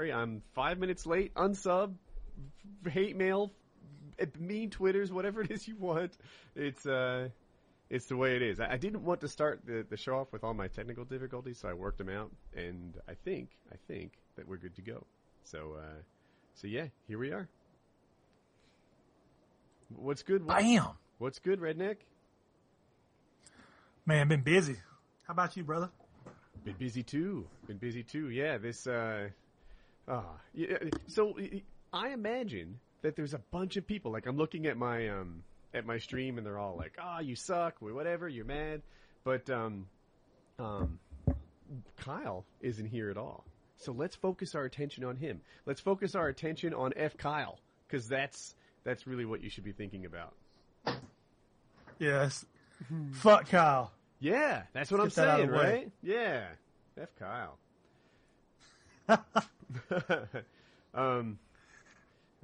sorry. I'm five minutes late. Unsub, hate mail, mean twitters, whatever it is you want. It's uh, it's the way it is. I, I didn't want to start the, the show off with all my technical difficulties, so I worked them out, and I think I think that we're good to go. So uh, so yeah, here we are. What's good? Bam. What's good, redneck? Man, been busy. How about you, brother? Been busy too. Been busy too. Yeah, this. uh Ah, yeah, so I imagine that there's a bunch of people. Like I'm looking at my um at my stream, and they're all like, "Ah, oh, you suck," whatever. You're mad, but um um Kyle isn't here at all. So let's focus our attention on him. Let's focus our attention on F. Kyle because that's that's really what you should be thinking about. Yes. Fuck Kyle. Yeah, that's what Let's I'm get that out saying, way. right? Yeah, F. Kyle. um,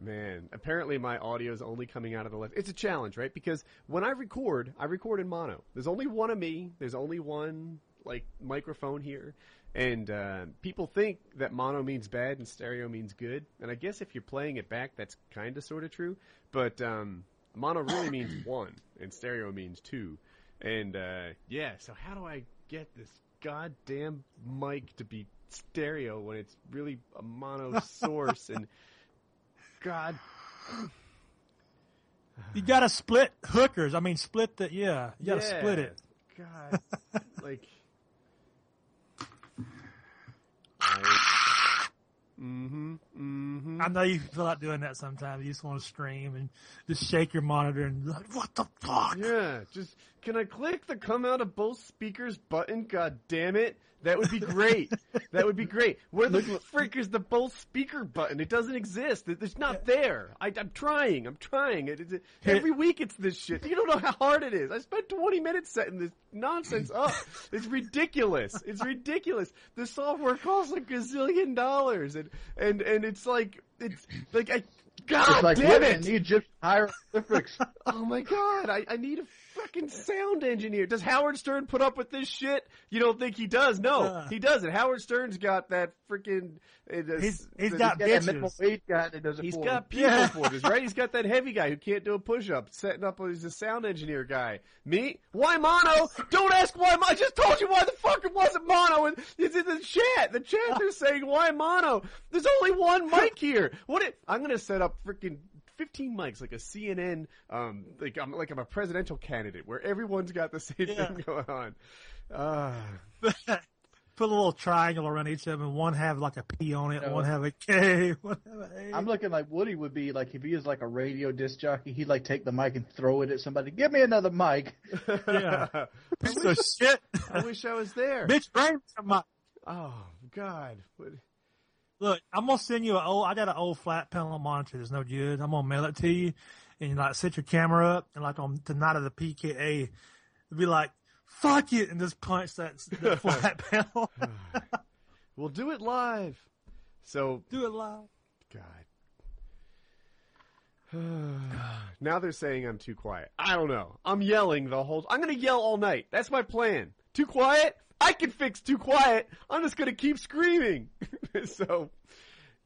man, apparently my audio is only coming out of the left. It's a challenge, right? Because when I record, I record in mono. There's only one of me. There's only one like microphone here, and uh, people think that mono means bad and stereo means good. And I guess if you're playing it back, that's kind of sort of true. But um, mono really means one, and stereo means two. And uh, yeah, so how do I get this goddamn mic to be stereo when it's really a mono source? and God, You gotta split hookers. I mean, split the, yeah, you gotta Yeah. split it. God, like. Mm-hmm. Mm-hmm. I know you feel like doing that sometimes. You just want to scream and just shake your monitor and like, what the fuck? Yeah, just can I click the come out of both speakers button? God damn it. That would be great. that would be great. Where the frick is the both speaker button? It doesn't exist. It- It's not there. I, I'm trying. I'm trying. It, it, every week it's this shit. You don't know how hard it is. I spent 20 minutes setting this nonsense up. It's ridiculous. It's ridiculous. The software costs a gazillion dollars, and and and it's like it's like I. God It's like damn it! Egypt hieroglyphics. Oh my god, I, I need a fucking sound engineer. Does Howard Stern put up with this shit? You don't think he does? No, Uh. he doesn't. Howard Stern's got that freaking. Uh, the- He's- he's the- got Got bitches. wage guy that does it He's for got him. people Yeah. forces, right? He's got that heavy guy who can't do a push-up, setting up. He's a sound engineer guy. Me? Why mono? Don't ask why. Mono. I just told you why the fuck it wasn't mono. And it's in the chat. The chat they're saying why mono. There's only one mic here. What? It, I'm gonna set up freaking. 15 mics, like a CNN, um, like I'm like I'm a presidential candidate where everyone's got the same Yeah. thing going on. Uh, Put a little triangle around each of them, and one have like a P on it, No. one have a K, one have a A. I'm looking like Woody would be like if he was like a radio disc jockey, he'd like take the mic and throw it at somebody. Give me another mic. Yeah. I, Piece wish, of shit. I wish I was there. Bitch, bring some mic. Oh God. What- Look, I'm gonna send you an old. I got an old flat panel monitor. There's no good. I'm gonna mail it to you, and you like set your camera up, and like on the night of the PKA, be like, "Fuck it," and just punch that, that flat panel. We'll do it live. So Do it live. God. now they're saying I'm too quiet. I don't know. I'm yelling the whole. I'm gonna yell all night. That's my plan. Too quiet? I can fix too quiet. I'm just gonna keep screaming. so,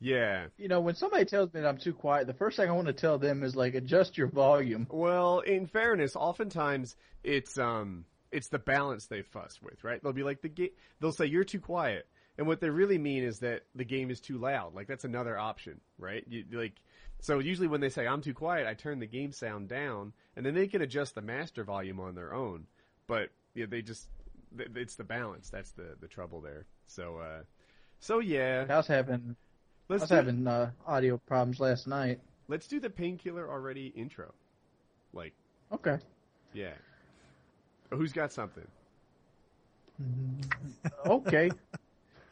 yeah. You know, when somebody tells me that I'm too quiet, the first thing I want to tell them is like adjust your volume. Well, in fairness, oftentimes it's um it's the balance they fuss with, right? They'll be like the game. They'll say you're too quiet, and what they really mean is that the game is too loud. Like that's another option, right? You, like so usually when they say I'm too quiet, I turn the game sound down, and then they can adjust the master volume on their own. But yeah, they just th- it's the balance. That's the the trouble there. So uh, so yeah, I was having I let's was do, having uh, audio problems last night. let's do the painkiller already intro. Like Okay. yeah, who's got something? Okay.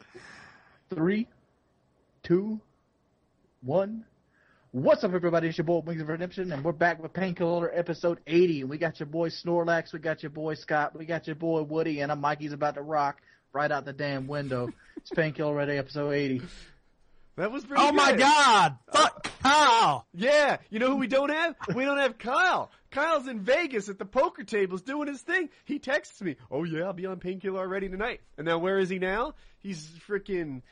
Three, two, one. What's up, everybody? It's your boy Wings of Redemption, and we're back with Painkiller episode 80. And we got your boy Snorlax, we got your boy Scott, we got your boy Woody, and I'm Mikey's about to rock right out the damn window. it's Painkiller Already episode 80. That was pretty Oh my. God! Fuck Kyle. Yeah, you know who we don't have? We don't have Kyle. Kyle's in Vegas at the poker tables doing his thing. He texts me, "Oh yeah, I'll be on painkiller already tonight." And now where is he now? He's freaking uh,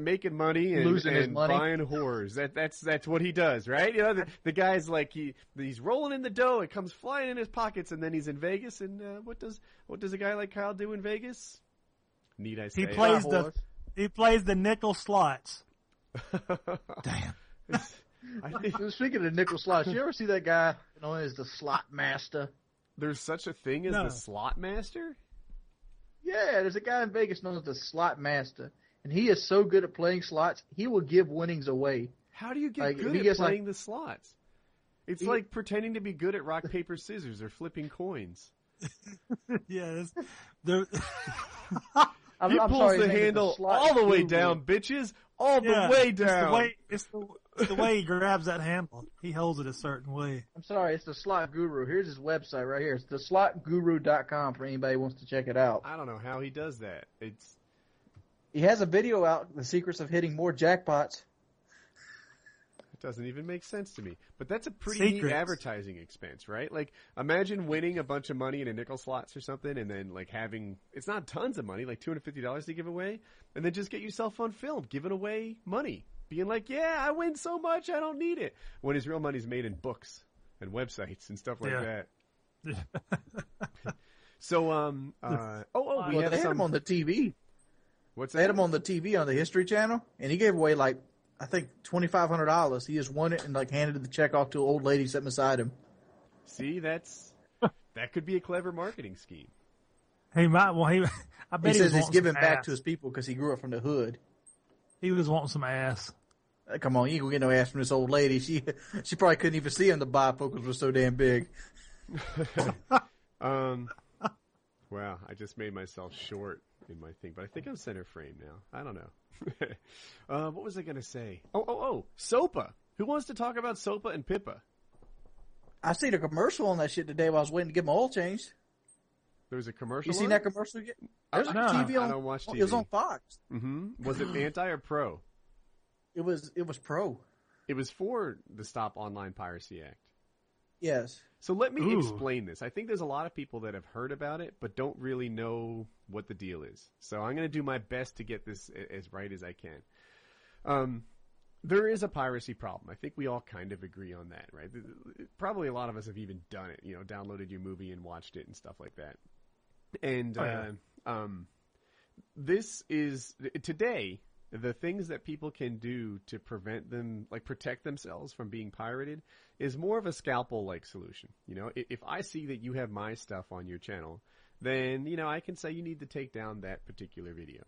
making money and, Losing his and money. buying whores. That that's that's what he does, right? You know, the, the guy's like he he's rolling in the dough. It comes flying in his pockets, and then he's in Vegas. And uh, what does what does a guy like Kyle do in Vegas? Need I say? He plays the he plays the nickel slots. Damn. I think Speaking of nickel slots, you ever see that guy known as the slot master? there's such a thing as No. the slot master. Yeah, there's a guy in Vegas known as the slot master, and he is so good at playing slots, he will give winnings away. How do you get Like, if good at gets, like- playing the slots? It's He- like pretending to be good at rock paper scissors or flipping coins. Yeah, it's, they're, I'm, he I'm pulls sorry, the name is handle slot all the way guru. down, bitches, all the yeah, way It's the down. way, it's the, it's the way he grabs that handle. He holds it a certain way. I'm sorry, it's the slot guru. Here's his website right here. It's the slotguru.com for anybody who wants to check it out. I don't know how he does that. It's He has a video out, the secrets of hitting more jackpots. It doesn't even make sense to me. But that's a pretty neat advertising expense, right? Like, imagine winning a bunch of money in a nickel slots or something, and then like having it's not tons of money, like two hundred fifty dollars to give away, and then just get yourself on film giving away money, being like, "Yeah, I win so much, I don't need it." When his real money's made in books and websites and stuff like Yeah. that. So, um, uh, oh, oh, we Well, have some. him on the TV. What's They had that? him on the TV on the History Channel, and he gave away like I think twenty five hundred dollars. He just won it and like handed the check off to an old lady sitting beside him. See, that's that could be a clever marketing scheme. He might. Well, he. I bet He he, says he's giving back ass. to his people because he grew up from the hood. He was wanting some ass. Uh, Come on, you ain't gonna get no ass from this old lady. She she probably couldn't even see him. The bifocals were so damn big. Um, wow, I just made myself short in my thing, but I think I'm center frame now. I don't know. uh, what was I going to say? Oh, oh, oh, SOPA. Who wants to talk about SOPA and PIPA? I seen a commercial on that shit today while I was waiting to get my oil changed. There was a commercial. You seen that commercial yet? There's a No. TV on. I don't watch TV. It was on Fox. hmm Was it anti or pro? It was it was pro. It was for the Stop Online Piracy Act. Yes. So let me Ooh. explain this. I think there's a lot of people that have heard about it, but don't really know what the deal is. So I'm going to do my best to get this as right as I can. Um, there is a piracy problem. I think we all kind of agree on that, right? Th- th- Probably a lot of us have even done it. You know, downloaded your movie and watched it and stuff like that. And Oh, yeah. uh, um, this is today the things that people can do to prevent them, like protect themselves from being pirated, is more of a scalpel like solution. You know, if I see that you have my stuff on your channel, then you know I can say you need to take down that particular video.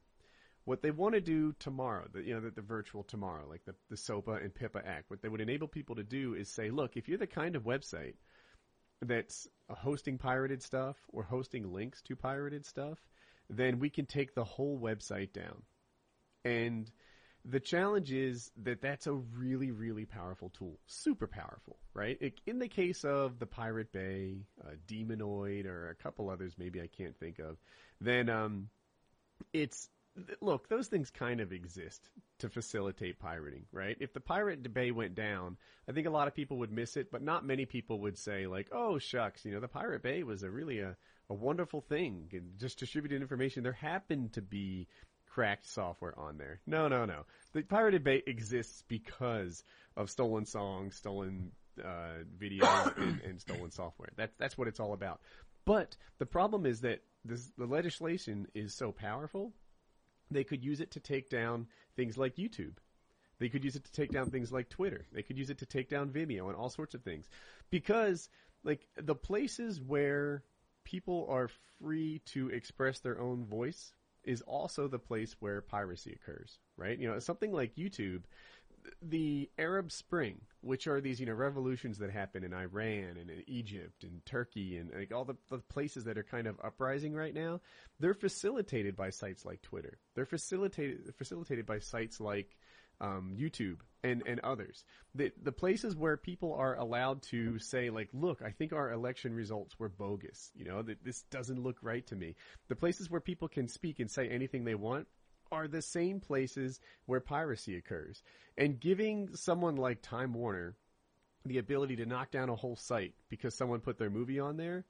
What they want to do tomorrow, the, you know, the, the virtual tomorrow, like the, the SOPA and PIPA Act, what they would enable people to do is say, look, if you're the kind of website that's hosting pirated stuff or hosting links to pirated stuff, then we can take the whole website down. And the challenge is that that's a really, really powerful tool. Super powerful, right? It, in the case of the Pirate Bay, uh, Demonoid, or a couple others maybe I can't think of, then um, it's look, those things kind of exist to facilitate pirating, right? If the Pirate Bay went down, I think a lot of people would miss it, but not many people would say like, "Oh shucks, you know, the Pirate Bay was a really a, a wonderful thing and just distributed information." There happened to be cracked software on there. No, no, no. The Pirated Bay exists because of stolen songs, stolen uh, videos, and, and stolen software. That's that's what it's all about. But the problem is that this, the legislation is so powerful, they could use it to take down things like YouTube. They could use it to take down things like Twitter. They could use it to take down Vimeo and all sorts of things. Because, like, the places where people are free to express their own voice is also the place where piracy occurs, right? You know, something like YouTube, the Arab Spring, which are these, you know, revolutions that happen in Iran and in Egypt and Turkey and like all the, the places that are kind of uprising right now, they're facilitated by sites like Twitter. They're facilitated facilitated by sites like um, YouTube and, and others. The, the places where people are allowed to say like, look, I think our election results were bogus. You know, that this doesn't look right to me. The places where people can speak and say anything they want are the same places where piracy occurs. And giving someone like Time Warner the ability to knock down a whole site because someone put their movie on there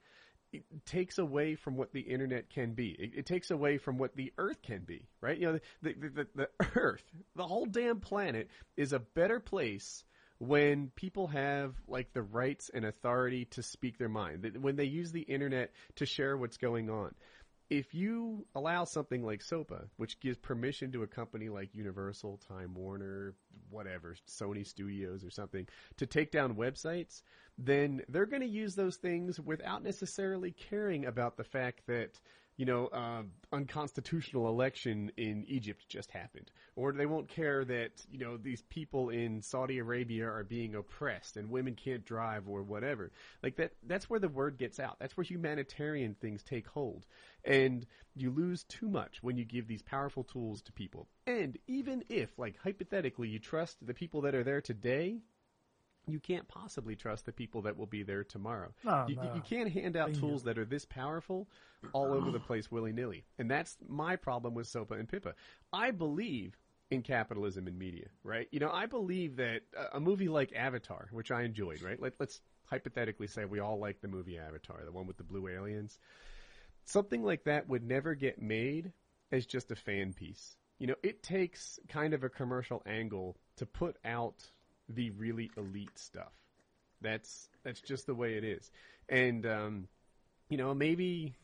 takes away from what the internet can be. It, it takes away from what the Earth can be, right? You know, the, the, the, the Earth, the whole damn planet is a better place when people have like the rights and authority to speak their mind. When they use the internet to share what's going on if you allow something like SOPA, which gives permission to a company like Universal, Time Warner, whatever, Sony Studios or something, to take down websites, then they're going to use those things without necessarily caring about the fact that you know, uh, unconstitutional election in Egypt just happened. Or they won't care that, you know, these people in Saudi Arabia are being oppressed and women can't drive or whatever. Like that, that's where the word gets out. That's where humanitarian things take hold. And you lose too much when you give these powerful tools to people. And even if, like, hypothetically, you trust the people that are there today, you can't possibly trust the people that will be there tomorrow. No, you, no. you can't hand out tools that are this powerful all over the place willy nilly. And that's my problem with SOPA and PIPA. I believe in capitalism and media, right? You know, I believe that a, a movie like Avatar, which I enjoyed, right? Let, let's hypothetically say we all like the movie Avatar, the one with the blue aliens. Something like that would never get made as just a fan piece. You know, it takes kind of a commercial angle to put out the really elite stuff. That's that's just the way it is. And um, you know, maybe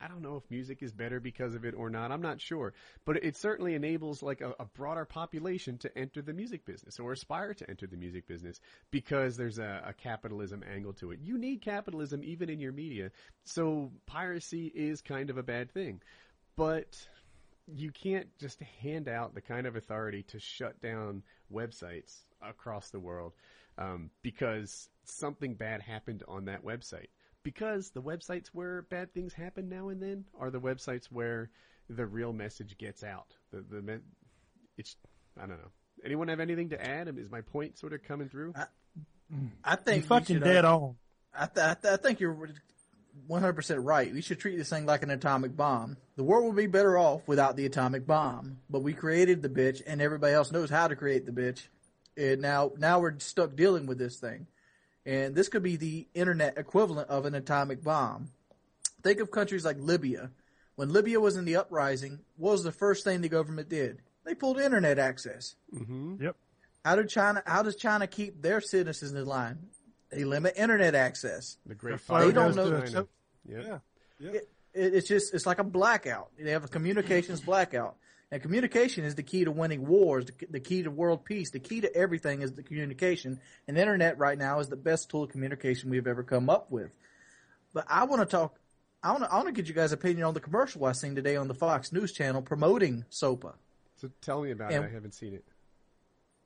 I don't know if music is better because of it or not. I'm not sure, but it certainly enables like a, a broader population to enter the music business or aspire to enter the music business because there's a, a capitalism angle to it. You need capitalism even in your media, so piracy is kind of a bad thing, but you can't just hand out the kind of authority to shut down websites across the world um, because something bad happened on that website. Because the websites where bad things happen now and then are the websites where the real message gets out. The the me- it's I don't know. Anyone have anything to add? Is my point sort of coming through? I think You we fucking should, uh, dead on. I, th- I, th- I think you're 100% right. We should treat this thing like an atomic bomb. The world would be better off without the atomic bomb, but we created the bitch and everybody else knows how to create the bitch. And now, now we're stuck dealing with this thing. And this could be the internet equivalent of an atomic bomb. Think of countries like Libya. When Libya was in the uprising, what was the first thing the government did? They pulled internet access. Mm-hmm. Yep. How did China, how does China keep their citizens in line? They limit internet access. The great fire They don't know- to China. Yeah. Yeah. it, it's just it's like a blackout. They have a communications blackout, and communication is the key to winning wars, the, the key to world peace, the key to everything is the communication. And the internet right now is the best tool of communication we've ever come up with. But I want to talk. I want to. I want to get you guys' opinion on the commercial I seen today on the Fox News Channel promoting SOPA. So tell me about And- it. I haven't seen it.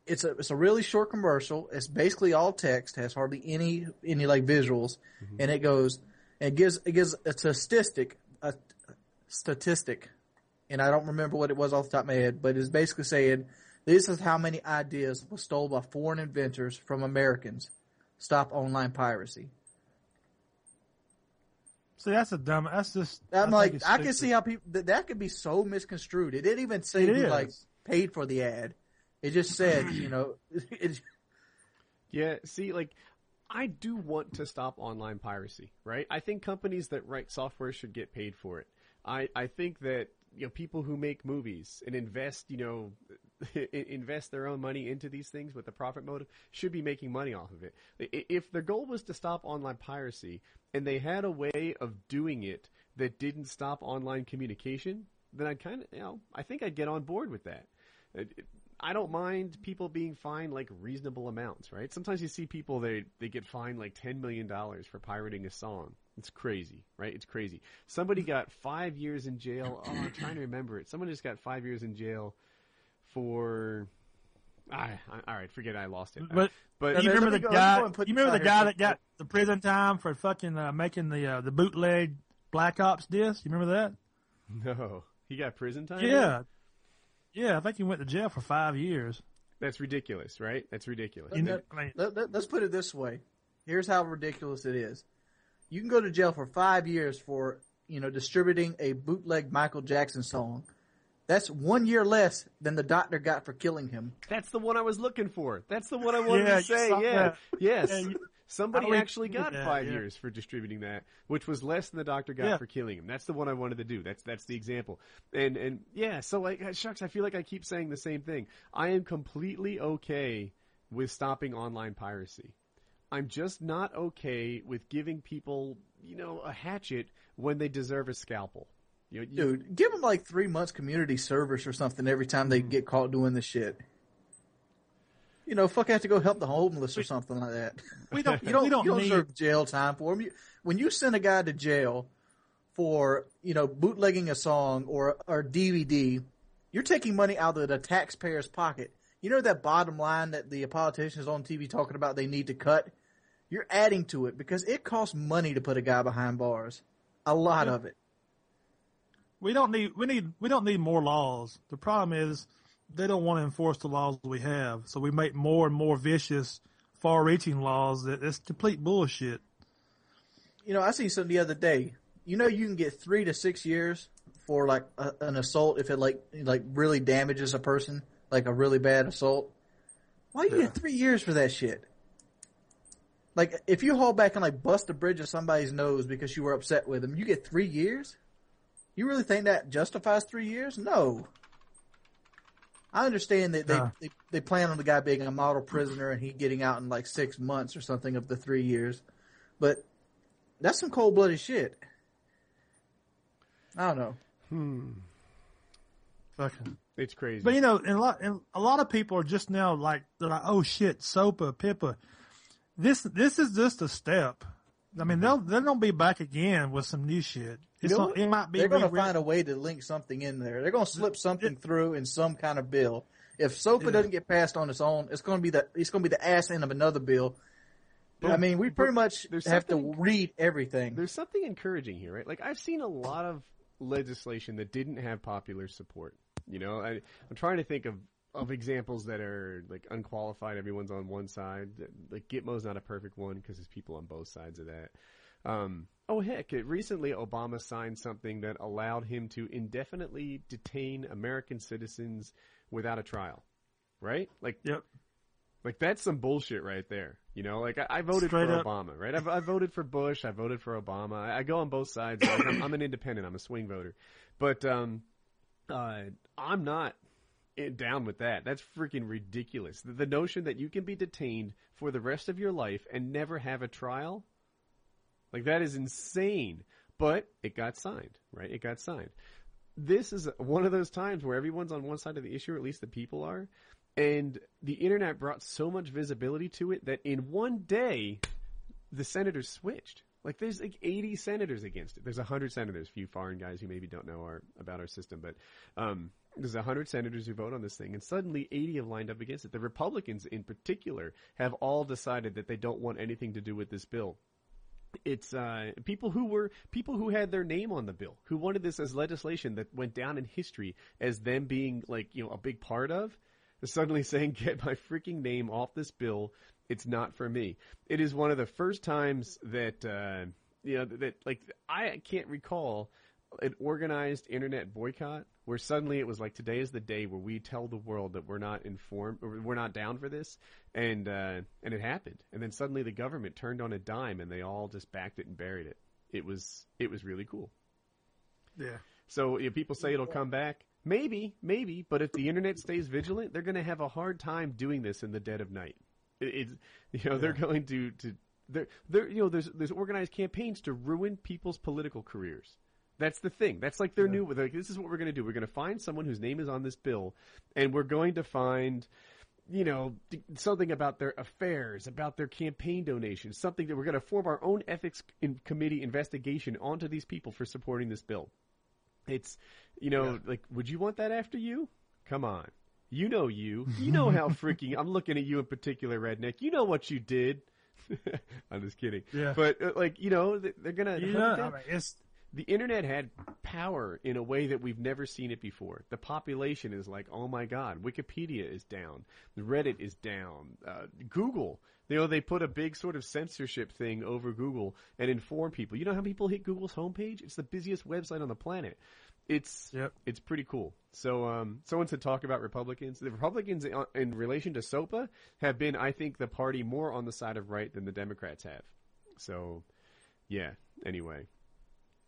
It's a it's a really short commercial. It's basically all text, has hardly any any like visuals, mm-hmm. and it goes it gives it gives a statistic a statistic, and I don't remember what it was off the top of my head, but it's basically saying this is how many ideas were stolen by foreign inventors from Americans. Stop online piracy. See, that's a dumb. That's just. I'm I like, I can see how people that, that could be so misconstrued. It didn't even say It who is. like paid for the ad. It just said, you know, Yeah, see, like, I do want to stop online piracy, right? I think companies that write software should get paid for it. I, I think that, you know, people who make movies and invest, you know, invest their own money into these things with the profit motive should be making money off of it. If the goal was to stop online piracy and they had a way of doing it that didn't stop online communication, then I'd kind of, you know, I think I'd get on board with that. It- it- I don't mind people being fined like reasonable amounts, right? Sometimes you see people they they get fined like ten million dollars for pirating a song. It's crazy, right? It's crazy. Somebody got five years in jail. Oh, I'm trying to remember it. Someone just got five years in jail for. I, I, all right, forget it, I lost it. But but you remember the go- guy? put You remember the guy for- that got the prison time for fucking uh, making the uh, the bootleg Black Ops disc? You remember that? no, he got prison time. Yeah, yeah. I think he went to jail for five years. that's ridiculous, right? That's ridiculous. You know, Let- I mean, let, let, us put it this way. Here's how ridiculous it is. You can go to jail for five years for, you know, distributing a bootleg Michael Jackson song. That's one year less than the doctor got for killing him. That's the one I was looking for. That's the one I wanted Yeah, to say. Yeah. that. Yes. Yeah, you- Somebody actually got that, five yeah. years for distributing that, which was less than the doctor got Yeah. for killing him. That's the one I wanted to do. That's that's the example. And and yeah, so like uh, shucks, I feel like I keep saying the same thing. I am completely okay with stopping online piracy. I'm just not okay with giving people, you know, a hatchet when they deserve a scalpel. You you- Dude, give them like three months community service or something every time they get caught doing this shit. You know, fuck, I have to go help the homeless or something like that. We don't. You don't, don't you don't need. serve jail time for them. You, when you send a guy to jail for, you know, bootlegging a song or or DVD, you're taking money out of the taxpayer's pocket. You know that bottom line that the politicians on TV talking about they need to cut? You're adding to it because it costs money to put a guy behind bars. A lot of it. We don't need. We need. We don't need more laws. The problem is they don't want to enforce the laws we have, so we make more and more vicious, far-reaching laws that it's complete bullshit. You know, I seen something the other day. You know, you can get three to six years for like a, an assault if it like like really damages a person, like a really bad assault. Why do you get three years for that shit? Like, if you haul back and like bust a bridge of somebody's nose because you were upset with them, you get three years. You really think that justifies three years? No. I understand that they, Nah. they they plan on the guy being a model prisoner and he getting out in like six months or something of the three years, but that's some cold blooded shit. I don't know. Hmm. Fucking. it's crazy. But you know, and a lot, and a lot of people are just now like they're like, oh shit, SOPA, PIPA. This this is just a step. I mean, mm-hmm. they'll they're gonna be back again with some new shit. It's know not, what? it might be They're going to rewritten. find a way to link something in there. They're going to slip something through in some kind of bill. If SOPA doesn't get passed on its own, it's going to be the it's going to be the ass end of another bill. I mean, we pretty much have to read everything. There's something encouraging here, right? Like I've seen a lot of legislation that didn't have popular support. You know, I, I'm trying to think of of examples that are like unqualified. Everyone's on one side. Like Gitmo's not a perfect one because there's people on both sides of that. Um, oh heck! It, recently, Obama signed something that allowed him to indefinitely detain American citizens without a trial. Right? Like Yep. like that's some bullshit right there. You know, like I, I voted Straight for up. Obama, right? I, I voted for Bush. I voted for Obama. I, I go on both sides. Like, I'm, I'm an independent. I'm a swing voter, but um, uh, I'm not down with that. That's freaking ridiculous. The, the notion that you can be detained for the rest of your life and never have a trial, like that is insane. But it got signed, right? It got signed. This is one of those times where everyone's on one side of the issue, or at least the people are, and the internet brought so much visibility to it that in one day, the senators switched. Like there's like 80 senators against it. There's 100 senators. You foreign guys who maybe don't know our about our system, but um, there's 100 senators who vote on this thing, and suddenly 80 have lined up against it. The Republicans, in particular, have all decided that they don't want anything to do with this bill it's uh, people who were people who had their name on the bill, who wanted this as legislation that went down in history as them being like you know a big part of, suddenly saying, "Get my freaking name off this bill. It's not for me." It is one of the first times that uh, you know that like I can't recall an organized internet boycott where suddenly it was like today is the day where we tell the world that we're not informed or we're not down for this and uh and it happened. And then suddenly the government turned on a dime and they all just backed it and buried it. It was it was really cool. Yeah. so if people say it'll come back. Maybe maybe but if the internet stays vigilant they're going to have a hard time doing this in the dead of night it, it's you know they're going to to they're, they're you know there's there's organized campaigns to ruin people's political careers that's the thing. That's like their new. Like, this is what we're going to do. We're going to find someone whose name is on this bill, and we're going to find, you know, something about their affairs, about their campaign donations, something that we're going to form our own ethics in committee investigation onto these people for supporting this bill. It's, you know, like, would you want that after you? Come on. You know you. You know how freaking. I'm looking at you in particular, redneck. You know what you did. I'm just kidding. Yeah. But uh, like, you know, they- they're gonna. You know, I mean, it's the internet had power in a way that we've never seen it before. The population is like, oh my god, Wikipedia is down, Reddit is down, uh, Google. You know, they put a big sort of censorship thing over Google and inform people. You know how people hit Google's homepage? It's the busiest website on the planet. It's Yep. it's pretty cool. So um, someone said talk about Republicans. The Republicans in, in relation to SOPA have been, I think, the party more on the side of right than the Democrats have. So, yeah. Anyway,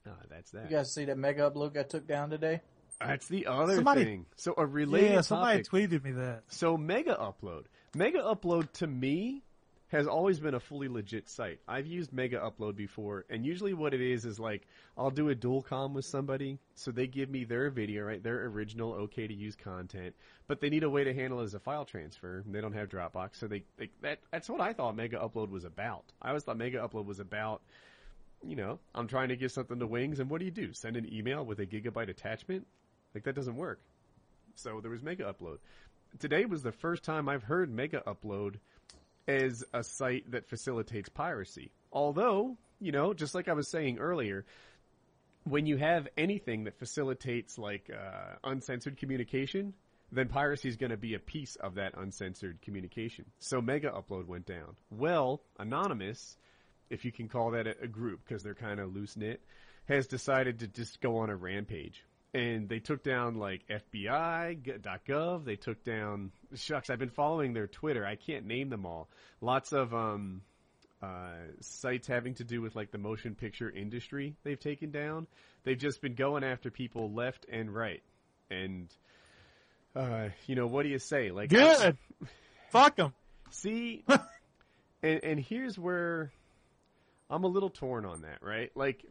uh, that's that. You guys see that mega upload got took down today? That's the other Somebody- thing. So a related yeah, somebody topic. tweeted me that. So Mega Upload. Mega Upload to me has always been a fully legit site. I've used Mega Upload before, and usually what it is is like I'll do a dual com with somebody, so they give me their video, right, their original okay to use content, but they need a way to handle it as a file transfer. And they don't have Dropbox, so they, they that that's what I thought Mega Upload was about. I always thought Mega Upload was about you know, I'm trying to give something to Wings, and what do you do? Send an email with a gigabyte attachment? Like that doesn't work. So there was Mega Upload. Today was the first time I've heard Mega Upload as a site that facilitates piracy. Although, you know, just like I was saying earlier, when you have anything that facilitates like uh, uncensored communication, then piracy is going to be a piece of that uncensored communication. So Mega Upload went down. Well, Anonymous, if you can call that a, a group because they're kind of loose knit, has decided to just go on a rampage. And they took down like FBI.gov. They took down shucks. I've been following their Twitter. I can't name them all. Lots of um, uh, sites having to do with like the motion picture industry. They've taken down. They've just been going after people left and right. And uh, you know what do you say? Like Good. Fuck them. See, and and here's where I'm a little torn on that, right? Like,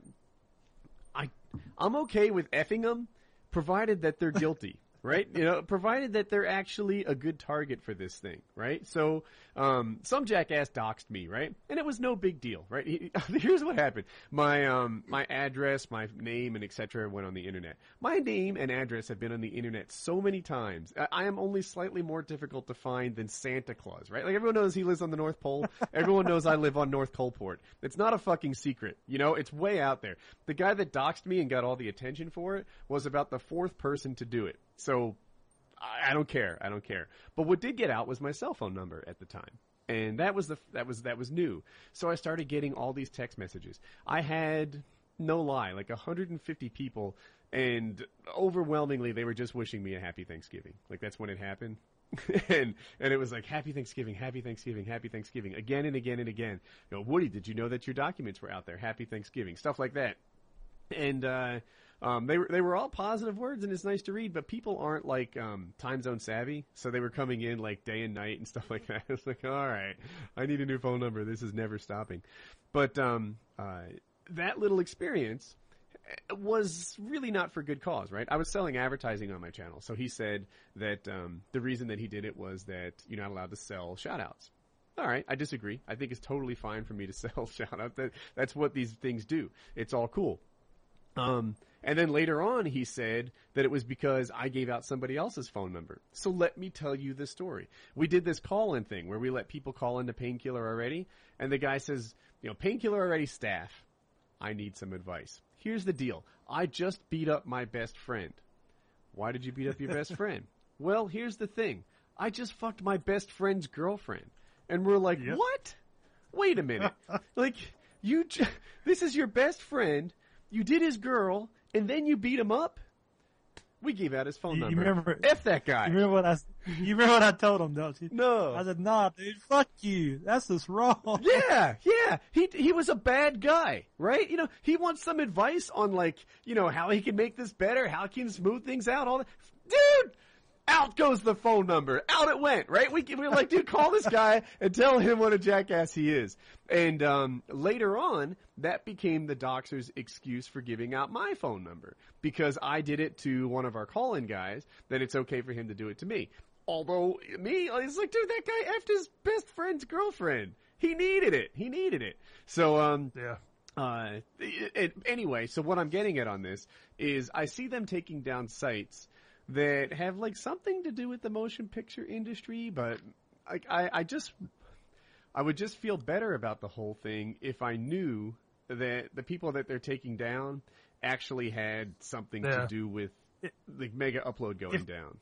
I I'm okay with effing them, provided that they're guilty, right? You know, provided that they're actually a good target for this thing, right? So, um, some jackass doxed me, right? And it was no big deal, right? He- Here's what happened: my um my address, my name, and etc. went on the internet. My name and address have been on the internet so many times. I, I am only slightly more difficult to find than Santa Claus, right? Like everyone knows he lives on the North Pole. everyone knows I live on North Coalport. It's not a fucking secret, you know. It's way out there. The guy that doxed me and got all the attention for it was about the fourth person to do it. So I I don't care. I don't care. But what did get out was my cell phone number at the time. And that was the that was that was new. So I started getting all these text messages. I had no lie, like 150 people and overwhelmingly they were just wishing me a happy Thanksgiving. Like that's when it happened. and and it was like happy Thanksgiving, happy Thanksgiving, happy Thanksgiving again and again and again. You know, Woody, did you know that your documents were out there? Happy Thanksgiving. Stuff like that and uh, um, they were they were all positive words, and it's nice to read. But people aren't like um, time zone savvy, so they were coming in like day and night and stuff like that. It's like, all right, I need a new phone number. This is never stopping. But um, uh, that little experience was really not for good cause, right? I was selling advertising on my channel, so he said that um, the reason that he did it was that you're not allowed to sell shoutouts. All right, I disagree. I think it's totally fine for me to sell shoutouts. That that's what these things do. It's all cool. Um, and then later on, he said that it was because I gave out somebody else's phone number. So let me tell you the story. We did this call-in thing where we let people call into Painkiller already, and the guy says, you know, Painkiller already staff. I need some advice. Here's the deal. I just beat up my best friend. Why did you beat up your best friend? Well, here's the thing. I just fucked my best friend's girlfriend. And we're like, Yep. what? Wait a minute. like, you, j- this is your best friend. You did his girl, and then you beat him up? We gave out his phone You- you number. remember- F that guy. You remember what I? You remember what I told him, don't you? no. I said, "Nah, dude, fuck you. That's just wrong." Yeah, yeah. He he was a bad guy, right? You know, he wants some advice on like, you know, how he can make this better, how he can smooth things out. All that, dude. Out goes the phone number. Out it went, right? We, we were like, dude, call this guy and tell him what a jackass he is. And um, later on, that became the doxer's excuse for giving out my phone number because I did it to one of our call-in guys that it's okay for him to do it to me. Although me, it's like, dude, that guy effed his best friend's girlfriend. He needed it. He needed it. So, um, Yeah. uh, it, it- anyway, so what I'm getting at on this is I see them taking down sites that have like something to do with the motion picture industry, but I, I, I just, I would just feel better about the whole thing if I knew that the people that they're taking down actually had something to do with It- the mega upload going If- down.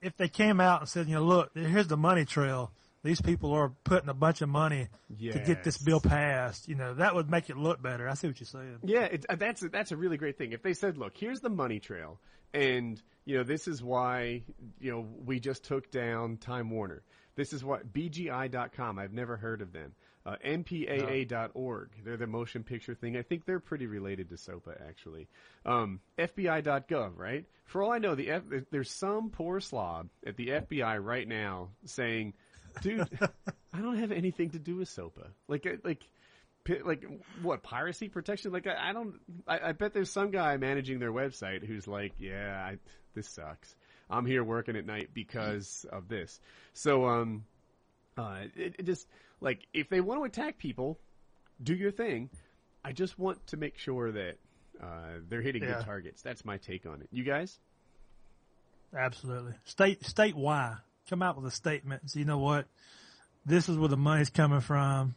If they came out and said, you know, look, here's the money trail. These people are putting a bunch of money to get this bill passed. You know, that would make it look better. I see what you're saying. Yeah, it, uh, that's a, that's a really great thing. If they said, "Look, here's the money trail, and you know this is why you know we just took down Time Warner. This is what BGI.com. I've never heard of them. Uh, MPAA.org. They're the motion picture thing. I think they're pretty related to SOPA actually. Um, FBI.gov. Right. For all I know, the F, there's some poor slob at the FBI right now saying, "Dude, I don't have anything to do with SOPA. Like, like." like what piracy protection like i, I don't I, I bet there's some guy managing their website who's like yeah I, this sucks i'm here working at night because of this so um uh it, it just like if they want to attack people do your thing i just want to make sure that uh they're hitting Yeah. good targets that's my take on it you guys Absolutely. State state why. Come out with a statement and say, you know what? This is where the money's coming from.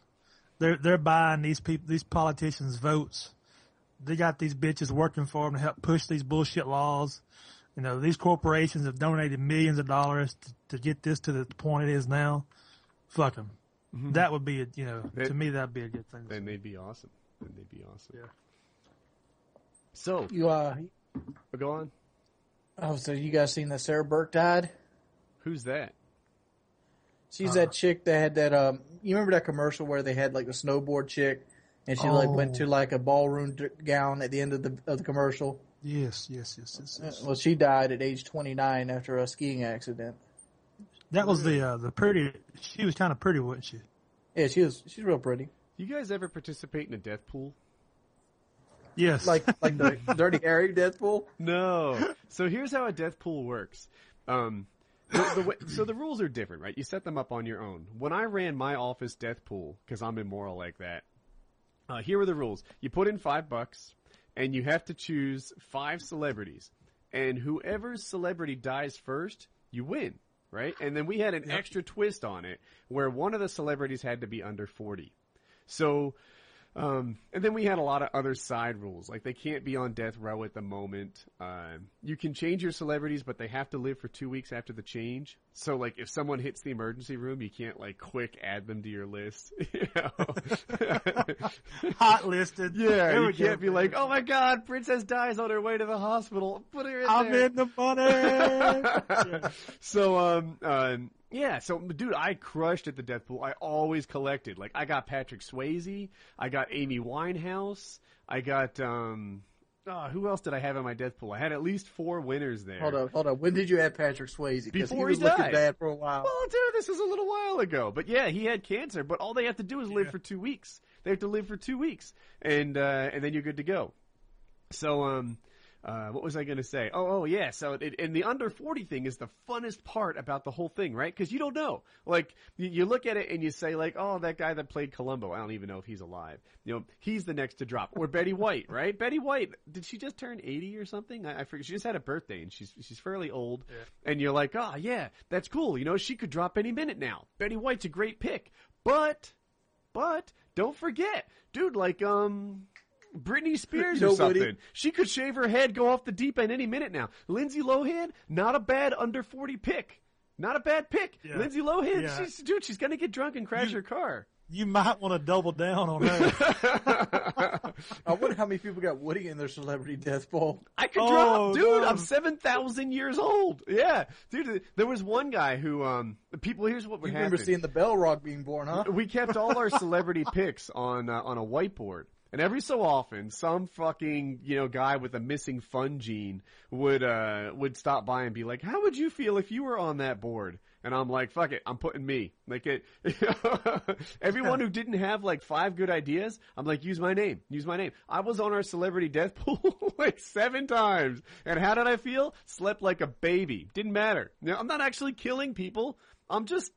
They're they're buying these people these politicians' votes. They got these bitches working for them to help push these bullshit laws. You know, these corporations have donated millions of dollars to, to get this to the point it is now. Fuck them. That would be a, you know, That- to me that'd be a good thing. to then they'd be awesome then they'd be awesome Yeah. so You uh, go on oh, so you guys seen that Sarah Burke died? Who's that She's Uh. that chick that had that um. You remember that commercial where they had like the snowboard chick, and she like went Oh. to like a ballroom d- gown at the end of the of the commercial. Yes, yes, yes, yes, yes. Well, she died at age 29 after a skiing accident. That was the uh, the pretty. She was kind of pretty, wasn't she? Yeah, she was she's real pretty. you guys ever participate in a death pool Yes. Like like the Dirty Harry Deathpool. No. so here's how a death pool works. Um, the, the way, so the rules are different, right? You set them up on your own. When I ran my office death pool, because I'm immoral like that, uh, here were the rules. You put in five bucks, and you have to choose five celebrities. And whoever's celebrity dies first, you win, right? And then we had an extra twist on it, where one of the celebrities had to be under 40. So, um, and then we had a lot of other side rules, like they can't be on death row at the moment. Um, you can change your celebrities, but they have to live for two weeks after the change. So, like, if someone hits the emergency room, you can't like quick add them to your list. You know? hot listed. yeah, you can't be like, "Oh my God, Princess dies on her way to the hospital. Put her in I'm there." in the money. so um um yeah, so dude, I crushed at the death pool. I always collected. Like I got Patrick Swayze, I got Amy Winehouse, I got um oh, who else did I have in my death pool? I had at least four winners there. Hold on, hold on. When did you have Patrick Swayze? Because he Before was he looking died. bad for a while. Well, dude, this is a little while ago. But yeah, he had cancer, but all they have to do is live for two weeks. They have to live for two weeks. And uh and then you're good to go. So um uh, what was I going to say? Oh, oh yeah. So, it, and the under 40 thing is the funnest part about the whole thing, right? Cause you don't know. Like, you, you look at it and you say like, oh, that guy that played Columbo, I don't even know if he's alive. You know, he's the next to drop. Or Betty White, right? Betty White, did she just turn 80 or something? I, I forget. She just had a birthday and she's, she's fairly old. And you're like, oh yeah, that's cool. You know, she could drop any minute now. Betty White's a great pick. But, but, don't forget, dude, like, um, Britney Spears or Nobody- something. She could shave her head, go off the deep end any minute now. Lindsay Lohan, not a bad under 40 pick. Not a bad pick. Yeah. Lindsay Lohan, Yeah. she's, dude, she's gonna get drunk and crash You- her car. you might want to double down on her. I wonder how many people got Woody in their celebrity death pool. I could Oh, drop, dude. no. I'm seven thousand years old. Yeah, dude. There was one guy who, um, people. Here's what would You happen. remember seeing the Bell Rock being born, huh? we kept all our celebrity picks on uh, on a whiteboard. And every so often, some fucking you know guy with a missing fun gene would uh would stop by and be like, "How would you feel if you were on that board?" And I'm like, "Fuck it, I'm putting me." Like it. Everyone who didn't have like five good ideas, I'm like, "Use my name, use my name." I was on our celebrity death pool like seven times, and how did I feel? Slept like a baby. Didn't matter. Now, I'm not actually killing people. I'm just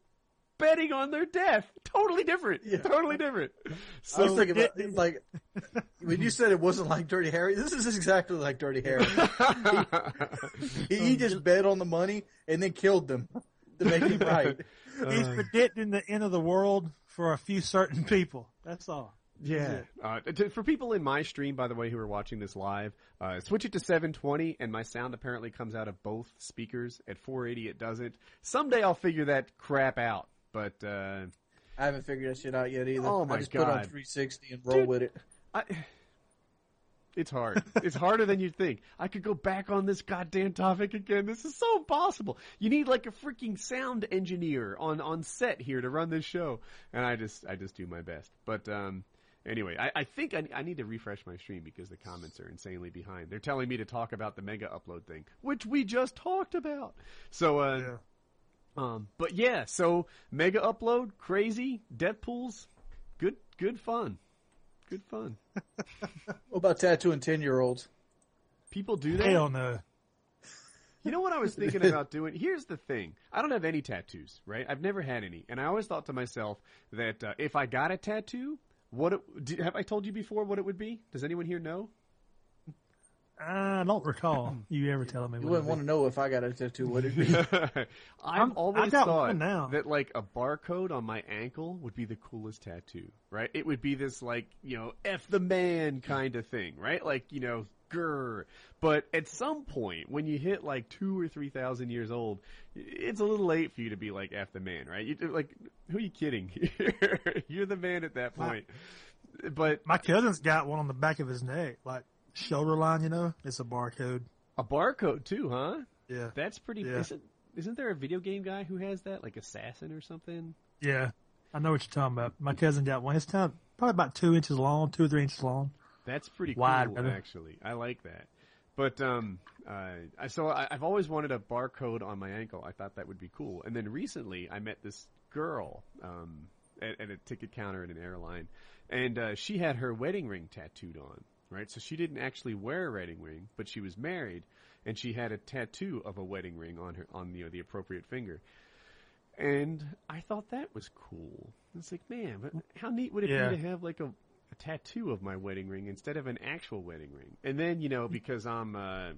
betting on their death. Totally different. Totally different. I So was thinking about like when you said it wasn't like Dirty Harry. This is exactly like Dirty Harry. he, he just bet on the money and then killed them to make it right. He's predicting the end of the world for a few certain people. That's all. yeah. Uh, to, for people in my stream, by the way, who are watching this live, uh, switch it to 720, and my sound apparently comes out of both speakers. At 480, it doesn't. Someday I'll figure that crap out. But uh, I haven't figured that shit out yet either. Oh my I just put on 360 and roll Dude. with it. I, it's hard. It's harder than you'd think. I could go back on this goddamn topic again. This is so impossible. You need like a freaking sound engineer on on set here to run this show, and I just I just do my best. But um, anyway, I, I think I, I need to refresh my stream because the comments are insanely behind. They're telling me to talk about the mega upload thing, which we just talked about. So uh, Yeah. Um, but yeah, so mega upload, crazy, Deadpool's, good good fun, good fun. What about tattooing 10 year olds? People do that. Hell no. You know what I was thinking about doing? Here's the thing. I don't have any tattoos, right? I've never had any. And I always thought to myself that uh, if I got a tattoo, what it, do, have I told you before what it would be? Does anyone here know? I don't recall you ever telling me. You wouldn't want to know if I got a tattoo, would it be? I've I'm- always I got thought one now. that like a barcode on my ankle would be the coolest tattoo, right? It would be this like, you know, F the man kind of thing, right? Like, you know, grr. But at some point, when you hit like two or three thousand years old, it's a little late for you to be like F the man, right? You like, who are you kidding? You're the man at that point. But My cousin's got one on the back of his neck, like shoulder line. You know, it's a barcode. a barcode too, huh? Yeah, That's pretty. Yeah. Isn't, isn't there a video game guy who has that, like Assassin or something? yeah. I know what you're talking about. My cousin got one. It's kind of, probably about two inches long, two or three inches long. That's pretty Wide, cool, actually. I like that. But um, uh, I so I, I've always wanted a barcode on my ankle. I thought that would be cool. And then recently, I met this girl um, at, at a ticket counter at an airline, and uh, she had her wedding ring tattooed on. Right, so she didn't actually wear a wedding ring, but she was married, and she had a tattoo of a wedding ring on her on you know, the appropriate finger. And I thought that was cool. It's like, man, but how neat would it Yeah. be to have like a, a tattoo of my wedding ring instead of an actual wedding ring? And then, you know, because I'm uh,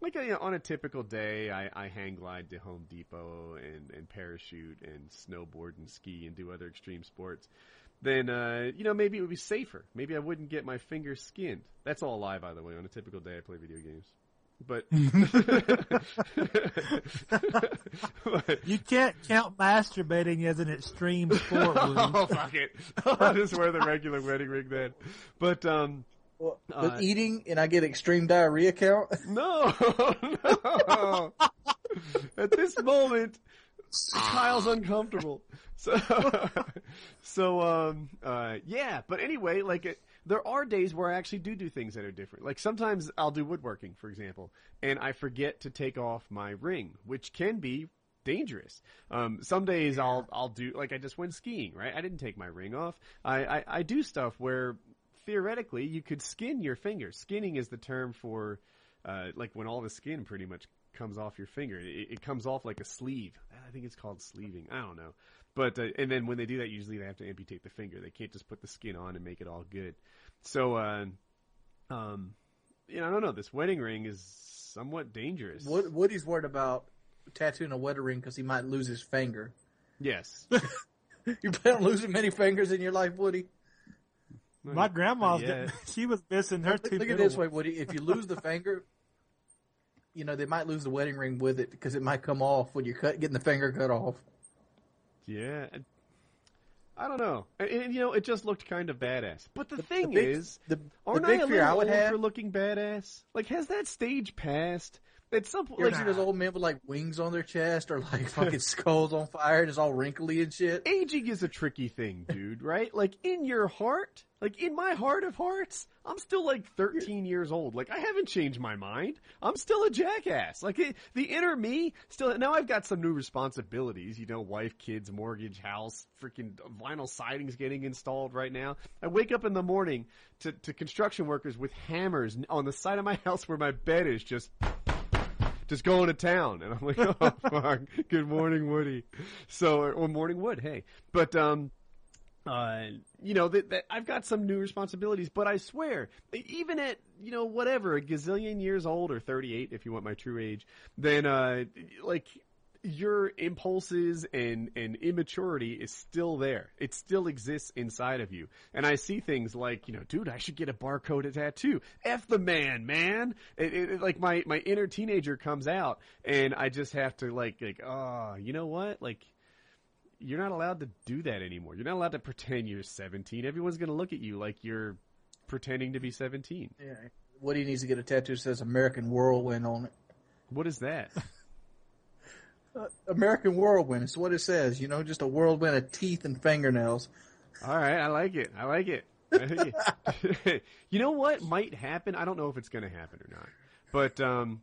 like you know, on a typical day, I, I hang glide to Home Depot and, and parachute and snowboard and ski and do other extreme sports. Then, uh, you know, maybe it would be safer. Maybe I wouldn't get my fingers skinned. That's all a lie, by the way. On a typical day, I play video games. But, but You can't count masturbating as an extreme sport. Oh fuck it! I'll just wear the regular wedding ring then. But um, Well, Uh, but eating and I get extreme diarrhea count. no, no. At this moment, Kyle's uncomfortable. So, so um, uh, yeah. But anyway, like it, there are days where I actually do do things that are different. Like sometimes I'll do woodworking, for example, and I forget to take off my ring, which can be dangerous. Um, some days I'll I'll do like I just went skiing, right? I didn't take my ring off. I, I, I do stuff where theoretically you could skin your finger. Skinning is the term for uh, like when all the skin pretty much comes off your finger. It, it comes off like a sleeve. I think it's called sleeving. I don't know. But uh, and then when they do that, usually they have to amputate the finger. They can't just put the skin on and make it all good. So, uh, um, you know, I don't know. This wedding ring is somewhat dangerous. Wood, Woody's worried about tattooing a wedding ring because he might lose his finger. Yes. You plan on losing many fingers in your life, Woody? My grandma's Yeah. she was missing her Look, two. look at this way, Woody. If you lose the finger, you know they might lose the wedding ring with it because it might come off when you're cut, getting the finger cut off. Yeah. I don't know. And, and, you know, it just looked kind of badass. But the, thing big- is, the, the aren't big I a fear little I would have. for looking badass? Like, has that stage passed? At some point, like, see those old men with like wings on their chest or like fucking skulls on fire and it's all wrinkly and shit? aging is a tricky thing, dude, right? Like in your heart, like in my heart of hearts, I'm still like 13 years old. Like I haven't changed my mind. I'm still a jackass. Like it, the inner me still, now I've got some new responsibilities, you know, wife, kids, mortgage, house, freaking vinyl siding's getting installed right now. I wake up in the morning to, to construction workers with hammers on the side of my house where my bed is just just going to town. And I'm like, oh fuck, good morning, Woody. So, or, or morning Wood, hey. But, um, uh, you know, that, that I've got some new responsibilities, but I swear, even at, you know, whatever, a gazillion years old or 38, if you want my true age, then, uh, like, your impulses and, and immaturity is still there. It still exists inside of you. And I see things like, you know, dude, I should get a barcode tattoo. F the man, man. It, it, like my, my inner teenager comes out and I just have to like, like, oh, you know what? Like, you're not allowed to do that anymore. You're not allowed to pretend you're 17. Everyone's going to look at you like you're pretending to be 17. Yeah. Woody needs to get a tattoo that says American Whirlwind on it. What is that? American Whirlwind is what it says. You know, just a whirlwind of teeth and fingernails. All right, I like it. I like it. you know what might happen? I don't know if it's going to happen or not. But um,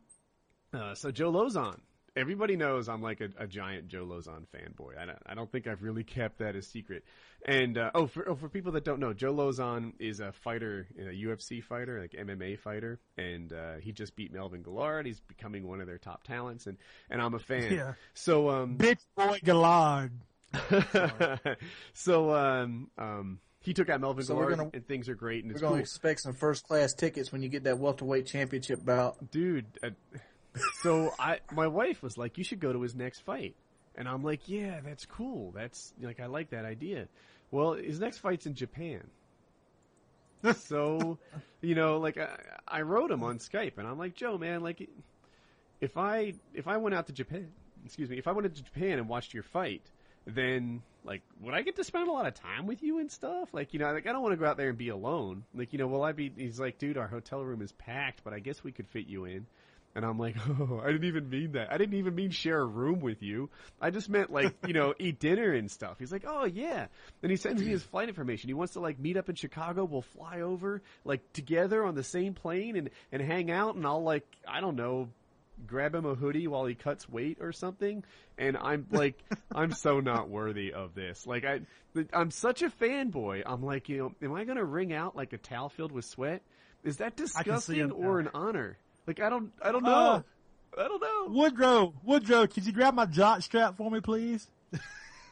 uh, so Joe Lauzon. Everybody knows I'm like a, a giant Joe Lauzon fanboy. I don't, I don't think I've really kept that a secret. And uh, oh, for oh, for people that don't know, Joe Lauzon is a fighter, a UFC fighter, like MMA fighter, and uh, he just beat Melvin Guillard. He's becoming one of their top talents, and and I'm a fan. Yeah. So um, Bitch boy Guillard. so um, um, he took out Melvin So we're Guillard, gonna- and things are great, and We're it's going to cool. expect some first class tickets when you get that welterweight championship bout. dude. Uh, so I, my wife was like, "You should go to his next fight," and I'm like, "Yeah, that's cool. That's like I like that idea." Well, his next fight's in Japan. so, you know, like I, I wrote him on Skype, and I'm like, "Joe, man, like, if I if I went out to Japan, excuse me, if I went to Japan and watched your fight, then like would I get to spend a lot of time with you and stuff? Like, you know, like I don't want to go out there and be alone. Like, you know, will I be? He's like, dude, our hotel room is packed, but I guess we could fit you in. And I'm like, oh, I didn't even mean that. I didn't even mean share a room with you. I just meant like, you know, eat dinner and stuff. He's like, oh yeah. Then he sends me his flight information. He wants to like meet up in Chicago. We'll fly over like together on the same plane and, and hang out. And I'll like, I don't know, grab him a hoodie while he cuts weight or something. And I'm like, I'm so not worthy of this. Like I, I'm such a fanboy. I'm like, you know, am I going to wring out like a towel filled with sweat? Is that disgusting or an honor? Like I don't, I don't know. Uh, I don't know. Woodrow, Woodrow, could you grab my jock strap for me, please?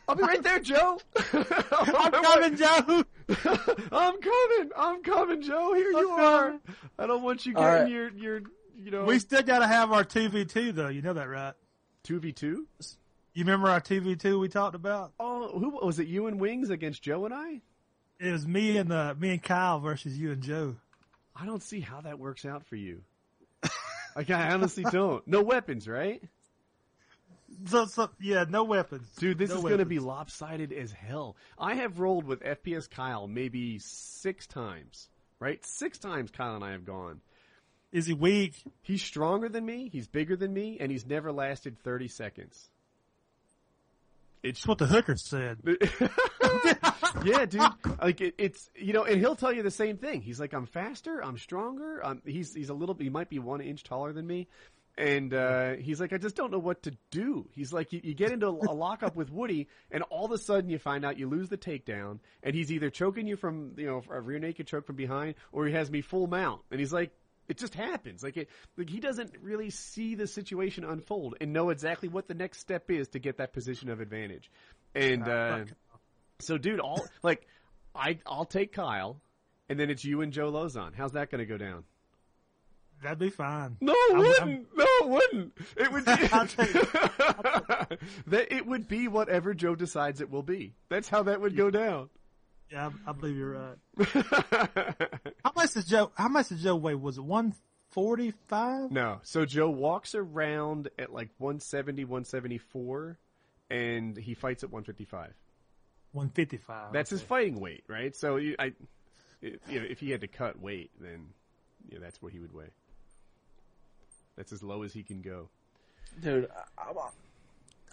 I'll be right there, Joe. I'm coming, Joe. I'm coming. I'm coming, Joe. Here you are. I don't want you getting right. your your you know We still gotta have our two v two though. You know that, right? two v two. You remember our two v two we talked about? Oh, who was it? You and Wings against Joe and I. It was me and uh, me and Kyle versus you and Joe. I don't see how that works out for you. Like I honestly don't. No weapons, right? So, so yeah, no weapons, Dude, this No is going to be lopsided as hell. I have rolled with FPS Kyle maybe six times, right? Six times Kyle and I have gone. Is he weak? He's stronger than me, he's bigger than me, and he's never lasted 30 seconds. It's what the hooker said. yeah, dude. Like it, it's you know, and he'll tell you the same thing. He's like, I'm faster, I'm stronger. Um, he's he's a little. He might be one inch taller than me, and uh, he's like, I just don't know what to do. He's like, you, you get into a lockup with Woody, and all of a sudden you find out you lose the takedown, and he's either choking you from you know a rear naked choke from behind, or he has me full mount, and he's like. It just happens. Like it, like he doesn't really see the situation unfold and know exactly what the next step is to get that position of advantage. And uh, so, dude, all like, I I'll take Kyle, and then it's you and Joe Lauzon. How's that going to go down? That'd be fine. No, it I'm- wouldn't. no, it wouldn't. It would. That it would be whatever Joe decides it will be. That's how that would go down. Yeah, I, I believe you're right. How much does Joe? How much does Joe weigh? Was it one forty five? no, so Joe walks around at like 170, 174, and he fights at 155. One fifty five. That's his fighting weight, right? So you, I, if, you know, if he had to cut weight, then yeah, that's what he would weigh. That's as low as he can go. Dude, I,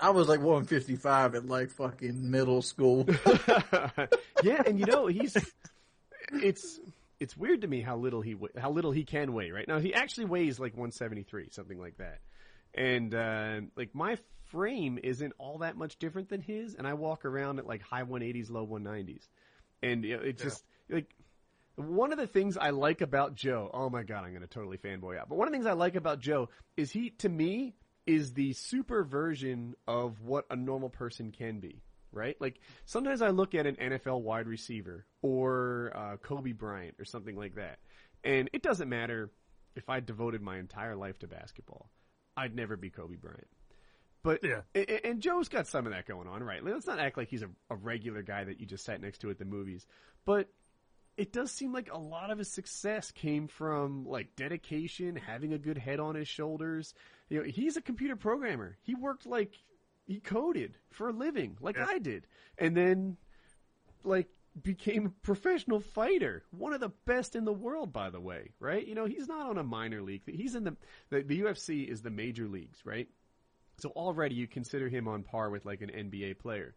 I, was like 155 at like fucking middle school. yeah, and you know he's it's it's weird to me how little he how little he can weigh right now. He actually weighs like 173, something like that, and uh, like my frame isn't all that much different than his, and I walk around at like high 180s, low 190s, and you know, it's just like. One of the things I like about Joe, oh my god, I'm going to totally fanboy out. But one of the things I like about Joe is he, to me, is the super version of what a normal person can be right? Like sometimes I look at an NFL wide receiver or uh, Kobe Bryant or something like that, and it doesn't matter if I devoted my entire life to basketball, I'd never be Kobe Bryant. But Yeah. and, and Joe's got some of that going on, right? Let's not act like he's a, a regular guy that you just sat next to at the movies, but it does seem like a lot of his success came from like dedication, having a good head on his shoulders. You know, he's a computer programmer. He worked like he coded for a living, like Yeah. I did, and then like became a professional fighter, one of the best in the world, by the way. Right? You know, he's not on a minor league. He's in the the, the UFC is the major leagues, right? So already you consider him on par with like an NBA player,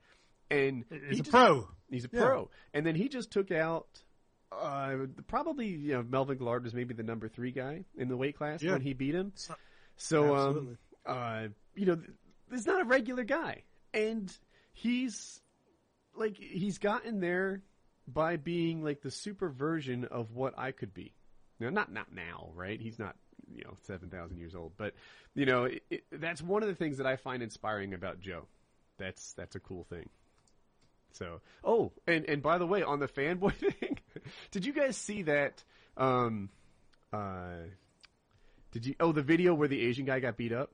and He's he a just- pro. He's a Yeah. pro, and then he just took out. Uh, probably you know Melvin Guillard was maybe the number three guy in the weight class Yeah. when he beat him. So- um, uh, you know, he's not a regular guy, and he's like he's gotten there by being like the super version of what I could be. You know, not not now, right? He's not you know seven thousand years old, but you know it, it, that's one of the things that I find inspiring about Joe. That's that's a cool thing. So, oh, and and by the way, on the fanboy thing, did you guys see that? Um, uh, did you? Oh, the video where the Asian guy got beat up.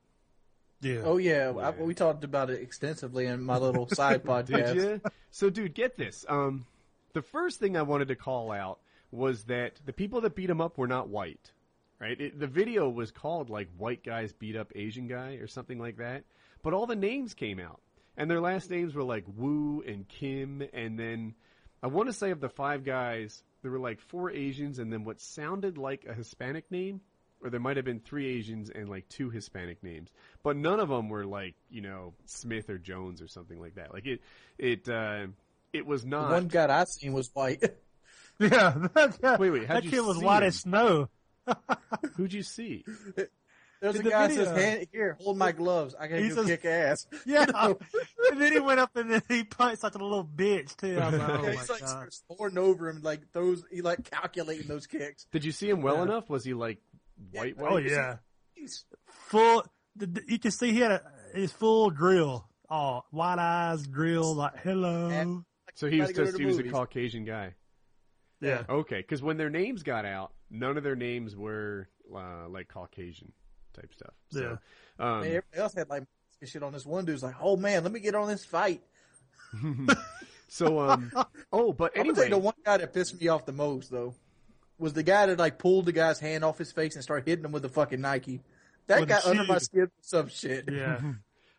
Yeah. Oh yeah, I, we talked about it extensively in my little side podcast. Did? So, dude, get this. Um, the first thing I wanted to call out was that the people that beat him up were not white, right? It, the video was called like "White Guys Beat Up Asian Guy" or something like that, but all the names came out, and their last names were like Wu and Kim, and then I want to say of the five guys, there were like four Asians, and then what sounded like a Hispanic name. Or there might have been three Asians and like two Hispanic names, but none of them were like you know Smith or Jones or something like that. Like it, it, uh, it was The not. one guy I seen was white. Yeah. that guy- Wait, wait, how'd that you kid was white as snow. Who'd you see? There's In a the guy that says, video. "Hand, "Here, hold my gloves. I can He go kick ass." Yeah. and then he went up and then he punched like a little bitch too. I was like, oh Yeah, my he's like god. starts soaring over him, like throws. He like calculating those kicks. Did you see him well Yeah. enough? Was he like white? Yeah. white? Oh yeah. He's, Full. The, the- you can see he had a, his full drill. Oh, white eyes, drill, like hello. And- So he was Gotta go to just the he was a. Caucasian guy. yeah. Okay, because when their names got out, none of their names were uh, like Caucasian type stuff. So, Yeah. um, man, everybody else had like shit on this one dude's like, "Oh man, let me get on this fight." so um, oh, but I'm gonna tell anyway, the one guy that pissed me off the most though was the guy that like pulled the guy's hand off his face and started hitting him with the fucking Nike. That With got under my skin for some shit. Yeah.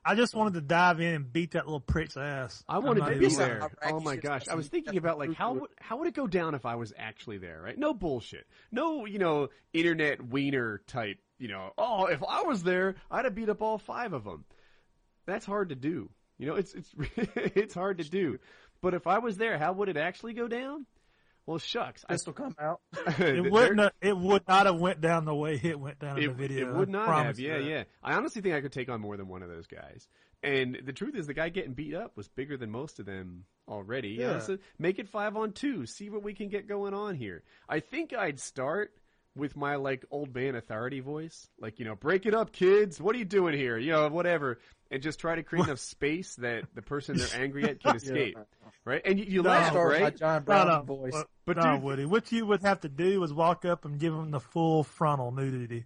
I just wanted to dive in and beat that little prick's ass. I wanted to be there. lying. Oh my gosh, I was thinking about like how would how would it go down if I was actually there, right? No bullshit, no you know internet wiener type. You know, oh if I was there, I'd have beat up all five of them. That's hard to do. You know, it's it's it's hard to do. But if I was there, how would it actually go down? Well, shucks, I, Pistol come out. It wouldn't. Have, it would not have went down the way it went down in it, the video. it would not have. Yeah, that. yeah. I honestly think I could take on more than one of those guys. And the truth is, the guy getting beat up was bigger than most of them already. You know, Yeah. so make it five on two. See what we can get going on here. I think I'd start with my like old man authority voice, like you know, break it up, kids. What are you doing here? You know, whatever, and just try to create enough space that the person they're angry at can escape. Right? And you, you No, laugh, Start with my right? John Brown no, voice. but, But no, dude- Woody. What you would have to do is walk up and give them the full frontal nudity.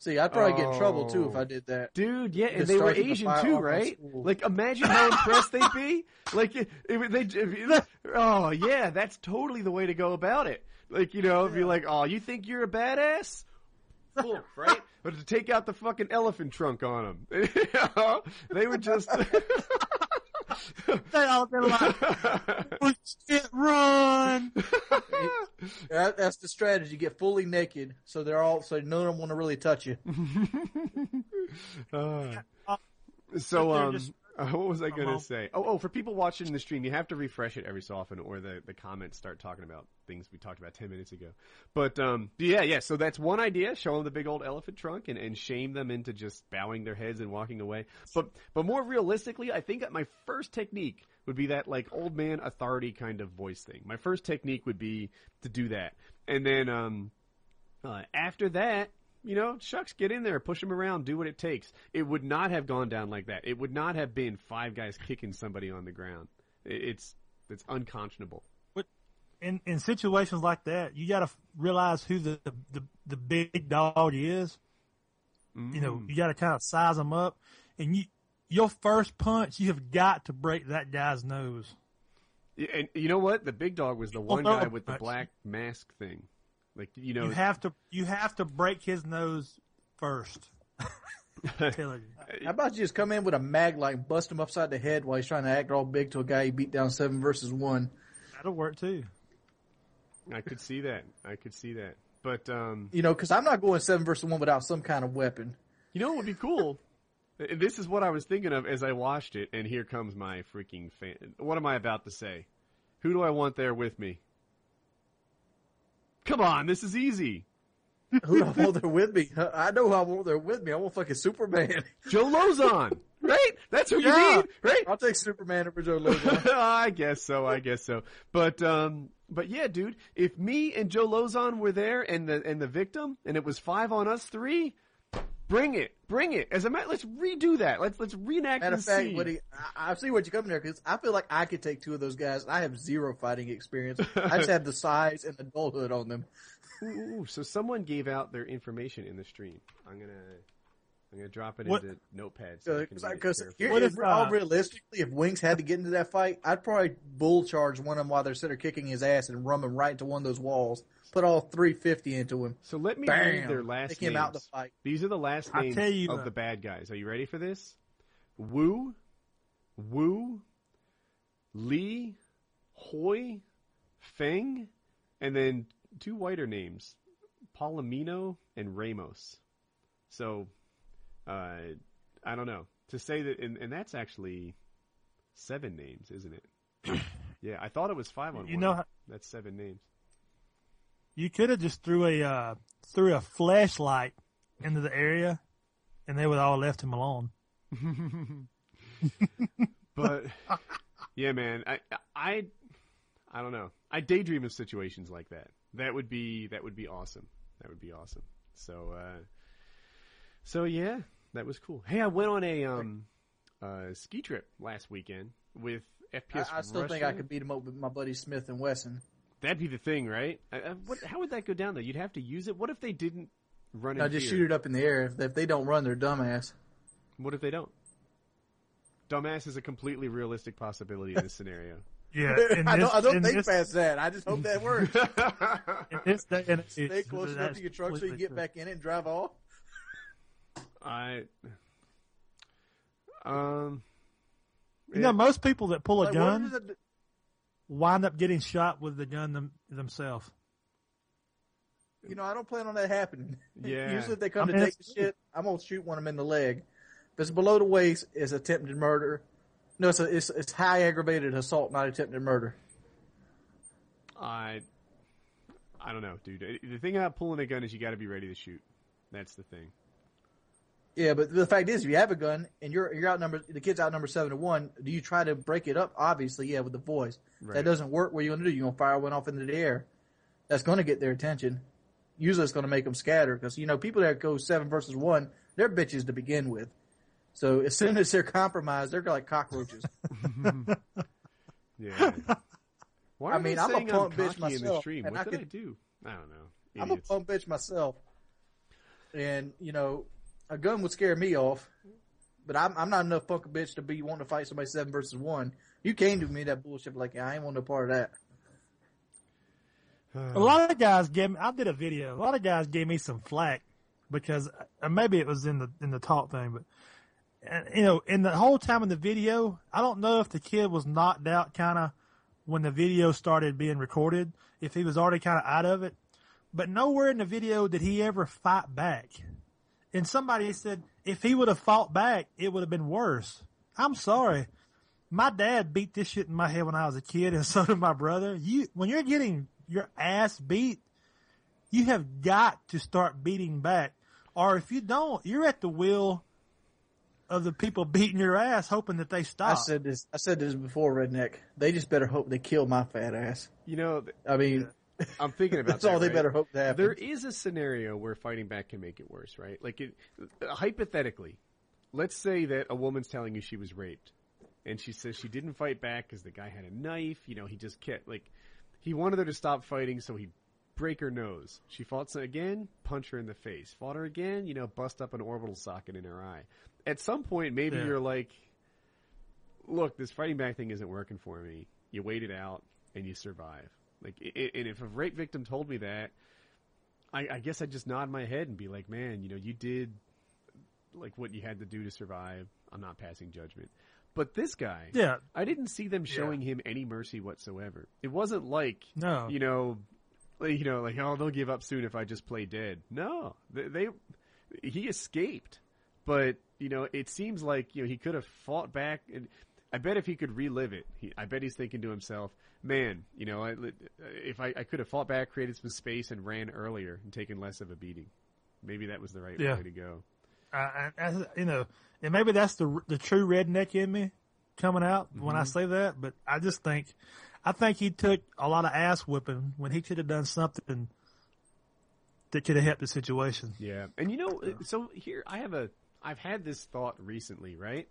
See, I'd probably get in trouble too if Oh. I did that. Dude, yeah, and they were Asian fire too, right? Like, imagine how impressed they'd be. Like, if if they, if, oh yeah, that's totally the way to go about it. Like, you know, be like, oh, you think you're a badass? Cool, right? But to take out the fucking elephant trunk on them, they would just. They all been like, "We can't run." That, that's the strategy. Get fully naked, so they're all so none of them want to really touch you. Uh, so, um, just- uh, what was I going to Uh-huh. say? Oh, oh, for people watching the stream, you have to refresh it every so often, or the, the comments start talking about things we talked about ten minutes ago. But um, yeah, yeah. So that's one idea: show them the big old elephant trunk and, and shame them into just bowing their heads and walking away. But but more realistically, I think my first technique would be that like old man authority kind of voice thing. My first technique would be to do that, and then um, uh, after that, you know, shucks, get in there, push him around, do what it takes. It would not have gone down like that. It would not have been five guys kicking somebody on the ground. It's it's unconscionable. But In in situations like that, you got to realize who the, the the big dog is. You know, Mm. you got to kind of size them up, and you your first punch, you have got to break that guy's nose. And you know what? The big dog was the one guy with the black mask thing. Like you know, You have to you have to break his nose first. How about you just come in with a mag light and bust him upside the head while he's trying to act all big to a guy he beat down seven versus one? That'll work too. I could see that. I could see that. But um, You know, because I'm not going seven versus one without some kind of weapon. you know it would be cool? And This is what I was thinking of as I watched it, and here comes my freaking fan. What am I about to say? Who do I want there with me? Come on, this is easy. Who do I want there with me? I know who I want there with me. I want fucking Superman. Joe Lauzon, right? That's who you Yeah. need, right? I'll take Superman over Joe Lauzon. I guess so. I guess so. But um, but yeah, dude. If me and Joe Lauzon were there and the and the victim, and it was five on us three, bring it, bring it. As a matter, let's redo that. Let's let's reenact Matter the of fact, scene. what I, I see what you're coming there because I feel like I could take two of those guys. I have zero fighting experience. I just have the size and adulthood on them. Ooh, ooh, ooh. so someone gave out their information in the stream. I'm gonna I'm gonna drop it What- into Notepad. So I can Because carefully. What if, uh, realistically, if Wings had to get into that fight, I'd probably bull charge one of them while they're sitting kicking his ass and rum him right into one of those walls. Put all 350 into him. So let me read their last Take him names. out the fight. These are the last I names tell you, of uh, the bad guys. Are you ready for this? Wu, Wu, Lee, Hoi, Feng, and then two whiter names, Palomino and Ramos. So, uh, I don't know. To say that, and, and that's actually seven names, isn't it? yeah, I thought it was five on You one. know how- that's seven names. You could have just threw a uh, threw a flashlight into the area, and they would all left him alone. but yeah, man, I I I don't know. I daydream of situations like that. That would be that would be awesome. That would be awesome. So uh so yeah, that was cool. Hey, I went on a um uh ski trip last weekend with FPS I, I still think I could beat him up with my buddy Smith and Wesson. That'd be the thing, right? I, I, what, how would that go down though? You'd have to use it. What if they didn't run in Now just fear? shoot it up in the air. If, if they don't run, they're dumbass. What if they don't? Dumbass is a completely realistic possibility in this scenario. Yeah, in I don't, I don't in think this, past that. I just hope that works. in this day and age, Stay close enough to your truck so you can get true. back in it and drive off. I um You know, most people that pull a Like, gun is it- wind up getting shot with the gun them, themselves. You know, I don't plan on that happening. Yeah. Usually, if they come I to take the shit, I'm gonna shoot one of them in the leg. If it's below the waist, it's attempted murder. No, it's a, it's, it's high aggravated assault, not attempted murder. I I don't know, dude. The thing about pulling a gun is you got to be ready to shoot. That's the thing. Yeah, but the fact is, if you have a gun and you're you're outnumbered, the kid's outnumbered seven to one. Do you try to break it up? Obviously, yeah, with the voice. Right. That doesn't work. What are you gonna do? You're gonna fire one off into the air. That's gonna get their attention. Usually, it's gonna make them scatter because you know people that go seven versus one, they're bitches to begin with. So as soon as they're compromised, they're like cockroaches. Yeah. Why I are they mean, I'm a saying punk bitch cocky in the myself, stream? and What I did could- I do? I don't know. I'm a Idiots. punk bitch myself, and you know, a gun would scare me off. But I'm I'm not enough punk bitch to be wanting to fight somebody seven versus one. You came to me that bullshit like I ain't want no part of that. A lot of guys gave me. I did a video. A lot of guys gave me some flack because uh, maybe it was in the in the talk thing, but you know, in the whole time in the video, I don't know if the kid was knocked out kind of when the video started being recorded, if he was already kind of out of it, but nowhere in the video did he ever fight back. And somebody said if he would have fought back, it would have been worse. I'm sorry. My dad beat this shit in my head when I was a kid, and so did my brother. You, when you're getting your ass beat, you have got to start beating back, or if you don't, you're at the will of the people beating your ass, hoping that they stop. I stop. said this. I said this before, redneck. They just better hope they kill my fat ass. You know, I mean, I'm thinking about that's that, all they right? better hope to happen. There is a scenario where fighting back can make it worse, right? Like, it, hypothetically, let's say that a woman's telling you she was raped, and she says she didn't fight back because the guy had a knife. You know, he just kept like he wanted her to stop fighting, so he break her nose. She fought again, punch her in the face. Fought her again, you know, bust up an orbital socket in her eye. At some point, maybe Yeah. you're like, look, this fighting back thing isn't working for me. You wait it out and you survive. Like, and if a rape victim told me that, I, I guess I'd just nod my head and be like, man, you know, you did like what you had to do to survive. I'm not passing judgment. But this guy, Yeah. I didn't see them Yeah. showing him any mercy whatsoever. It wasn't like No. you know, like, you know, like oh they'll give up soon if I just play dead. No, they, they he escaped, but you know it seems like you know he could have fought back, and I bet if he could relive it, he, I bet he's thinking to himself, man, you know, I, if I, I could have fought back, created some space, and ran earlier and taken less of a beating, maybe that was the right Yeah. way to go. I, I, I- you know, and maybe that's the the true redneck in me coming out when I mm-hmm. say that. But I just think, I think he took a lot of ass whipping when he could have done something that could have helped the situation. Yeah, and you know, so here I have a, I've had this thought recently, right?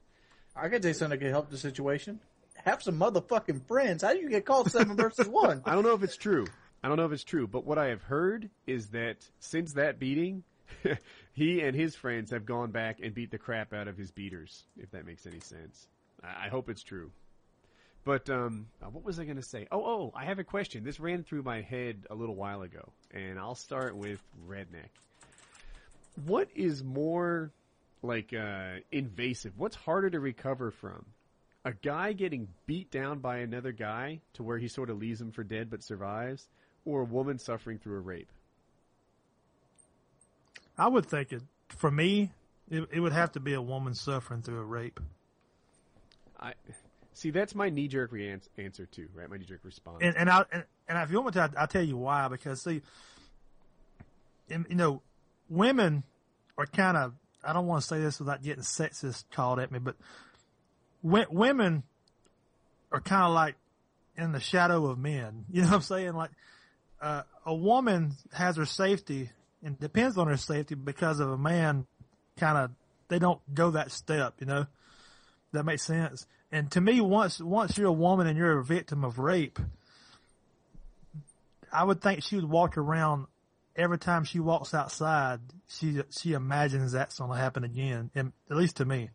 I could you something that could help the situation. Have some motherfucking friends. How do you get called seven versus one? I don't know if it's true. I don't know if it's true, but what I have heard is that since that beating, he and his friends have gone back and beat the crap out of his beaters. If that makes any sense, I, I hope it's true. But um, uh, what was I going to say? Oh, oh, I have a question. This ran through my head a little while ago, and I'll start with redneck. What is more like uh, invasive? What's harder to recover from? A guy getting beat down by another guy to where he sort of leaves him for dead but survives, or a woman suffering through a rape? I would think it for me, it, it would have to be a woman suffering through a rape. I see. That's my knee jerk re- answer too, right? My knee jerk response. and and I and, and if you want me to, I'll tell you why. Because see, you know, women are kind of. I don't want to say this without getting sexist called at me, but women are kind of like in the shadow of men. You know what I'm saying? Like uh, a woman has her safety and depends on her safety because of a man. Kind of, they don't go that step. You know, that makes sense. And to me, once once you're a woman and you're a victim of rape, I would think she would walk around every time she walks outside. She she imagines that's going to happen again, and, at least to me.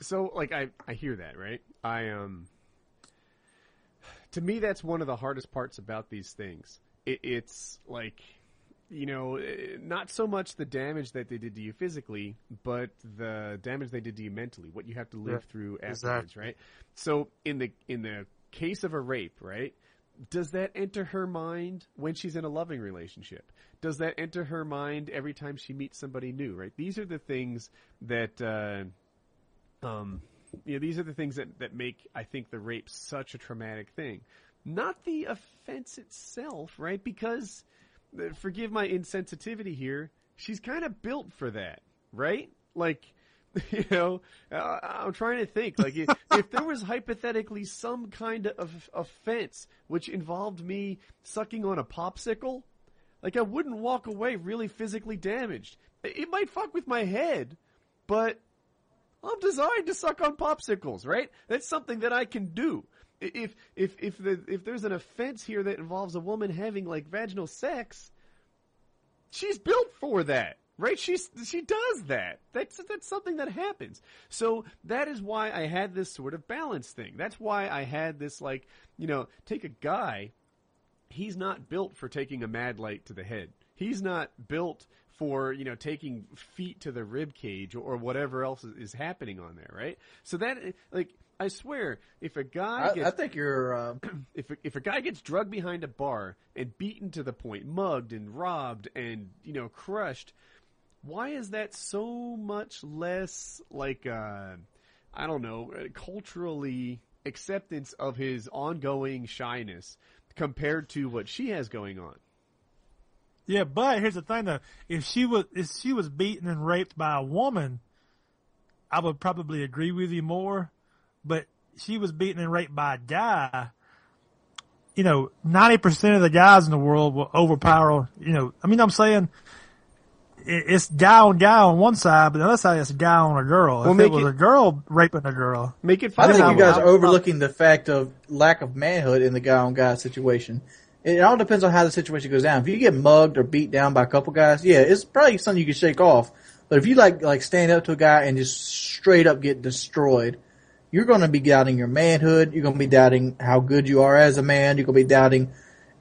so like I I hear that right. I um. To me, that's one of the hardest parts about these things. It, it's like, you know, eh, not so much the damage that they did to you physically, but the damage they did to you mentally. What you have to live Yeah, through afterwards, exactly. right? So in the in the case of a rape, right? Does that enter her mind when she's in a loving relationship? Does that enter her mind every time she meets somebody new? Right? These are the things that, uh, um, you know, these are the things that that make I think the rape such a traumatic thing. Not the offense itself, right? Because, uh, forgive my insensitivity here, she's kind of built for that, right? Like, you know, uh, I'm trying to think. Like, if, if there was hypothetically some kind of offense which involved me sucking on a popsicle, like I wouldn't walk away really physically damaged. It it might fuck with my head, but I'm designed to suck on popsicles, right? That's something that I can do. If if if the if there's an offense here that involves a woman having like vaginal sex, she's built for that, right? She's she does that. That's that's something that happens. So that is why I had this sort of balance thing. That's why I had this like you know take a guy. He's not built for taking a mag light to the head. He's not built for you know taking feet to the rib cage or, whatever else is, is happening on there, right? So that like I swear, if a guy I, gets I think you're. Uh, if a, if a guy gets drugged behind a bar and beaten to the point, mugged and robbed and you know crushed, why is that so much less like uh, I don't know culturally acceptance of his ongoing shyness compared to what she has going on? Yeah, but here's the thing though: if she was if she was beaten and raped by a woman, I would probably agree with you more. But she was beaten and raped by a guy. You know, ninety percent of the guys in the world will overpower. You know, I mean, I'm saying it's guy on guy on one side, but the other side it's guy on a girl. Well, if it was it- a girl raping a girl, Make it. I think you guys are overlooking the fact of lack of manhood in the guy on guy situation. It all depends on how the situation goes down. If you get mugged or beat down by a couple guys, yeah, it's probably something you can shake off. But if you like like stand up to a guy and just straight up get destroyed, you're going to be doubting your manhood. You're going to be doubting how good you are as a man. You're going to be doubting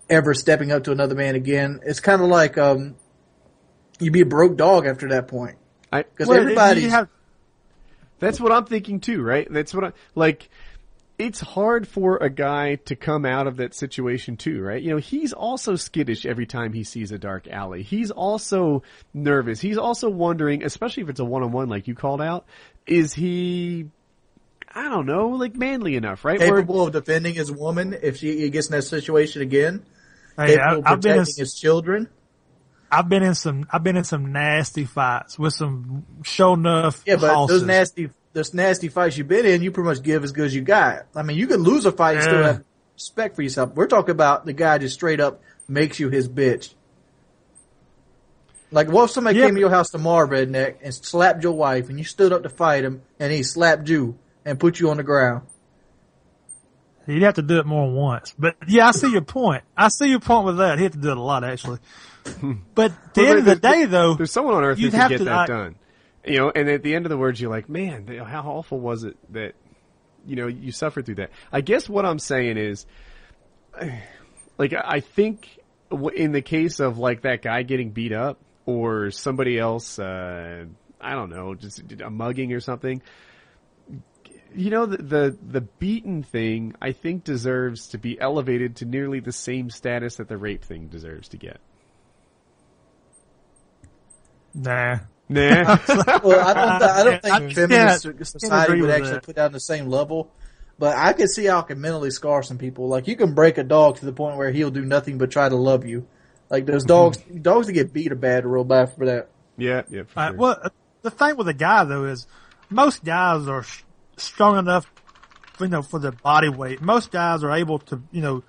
ever stepping up to another man again. It's kind of like um, you'd be a broke dog after that point. Because Well, everybody, That's what I'm thinking too, right? That's what I like. It's hard for a guy to come out of that situation too, right? You know, he's also skittish every time he sees a dark alley. He's also nervous. He's also wondering, especially if it's a one-on-one like you called out, is he, I don't know, like manly enough, right? Or- capable of defending his woman if she he gets in that situation again. Hey, capable I, of I've been in, protecting his children. I've been in some, I've been in some nasty fights with some show enough. Yeah, but those nasty, those nasty fights you've been in, you pretty much give as good as you got. I mean, you can lose a fight and still have respect for yourself. We're talking about the guy just straight up makes you his bitch. Like, what if somebody Yeah, came to your house tomorrow, redneck, and slapped your wife, and you stood up to fight him, and he slapped you and put you on the ground? He'd have to do it more than once. But yeah, I see your point. I see your point with that. He'd have to do it a lot actually. But at the end of the day though, There's someone on earth who could get to, that done. You know, and at the end of the words, you're like, man, how awful was it that, you know, you suffered through that. I guess what I'm saying is, like, I think in the case of like that guy getting beat up or somebody else, uh, I don't know, just a mugging or something. You know, the, the, the beaten thing, I think deserves to be elevated to nearly the same status that the rape thing deserves to get. Nah. Nah. Well, I don't, th- I don't think I can't- feminist can't society would actually that. put that on the same level. But I can see how it can mentally scar some people. Like you can break a dog to the point where he'll do nothing but try to love you. Like those dogs, dogs that get beat are bad, real bad for that. yeah, yeah, for Uh, sure. well, the thing with a guy though is most guys are sh- strong enough, you know, for their body weight. Most guys are able to, you know,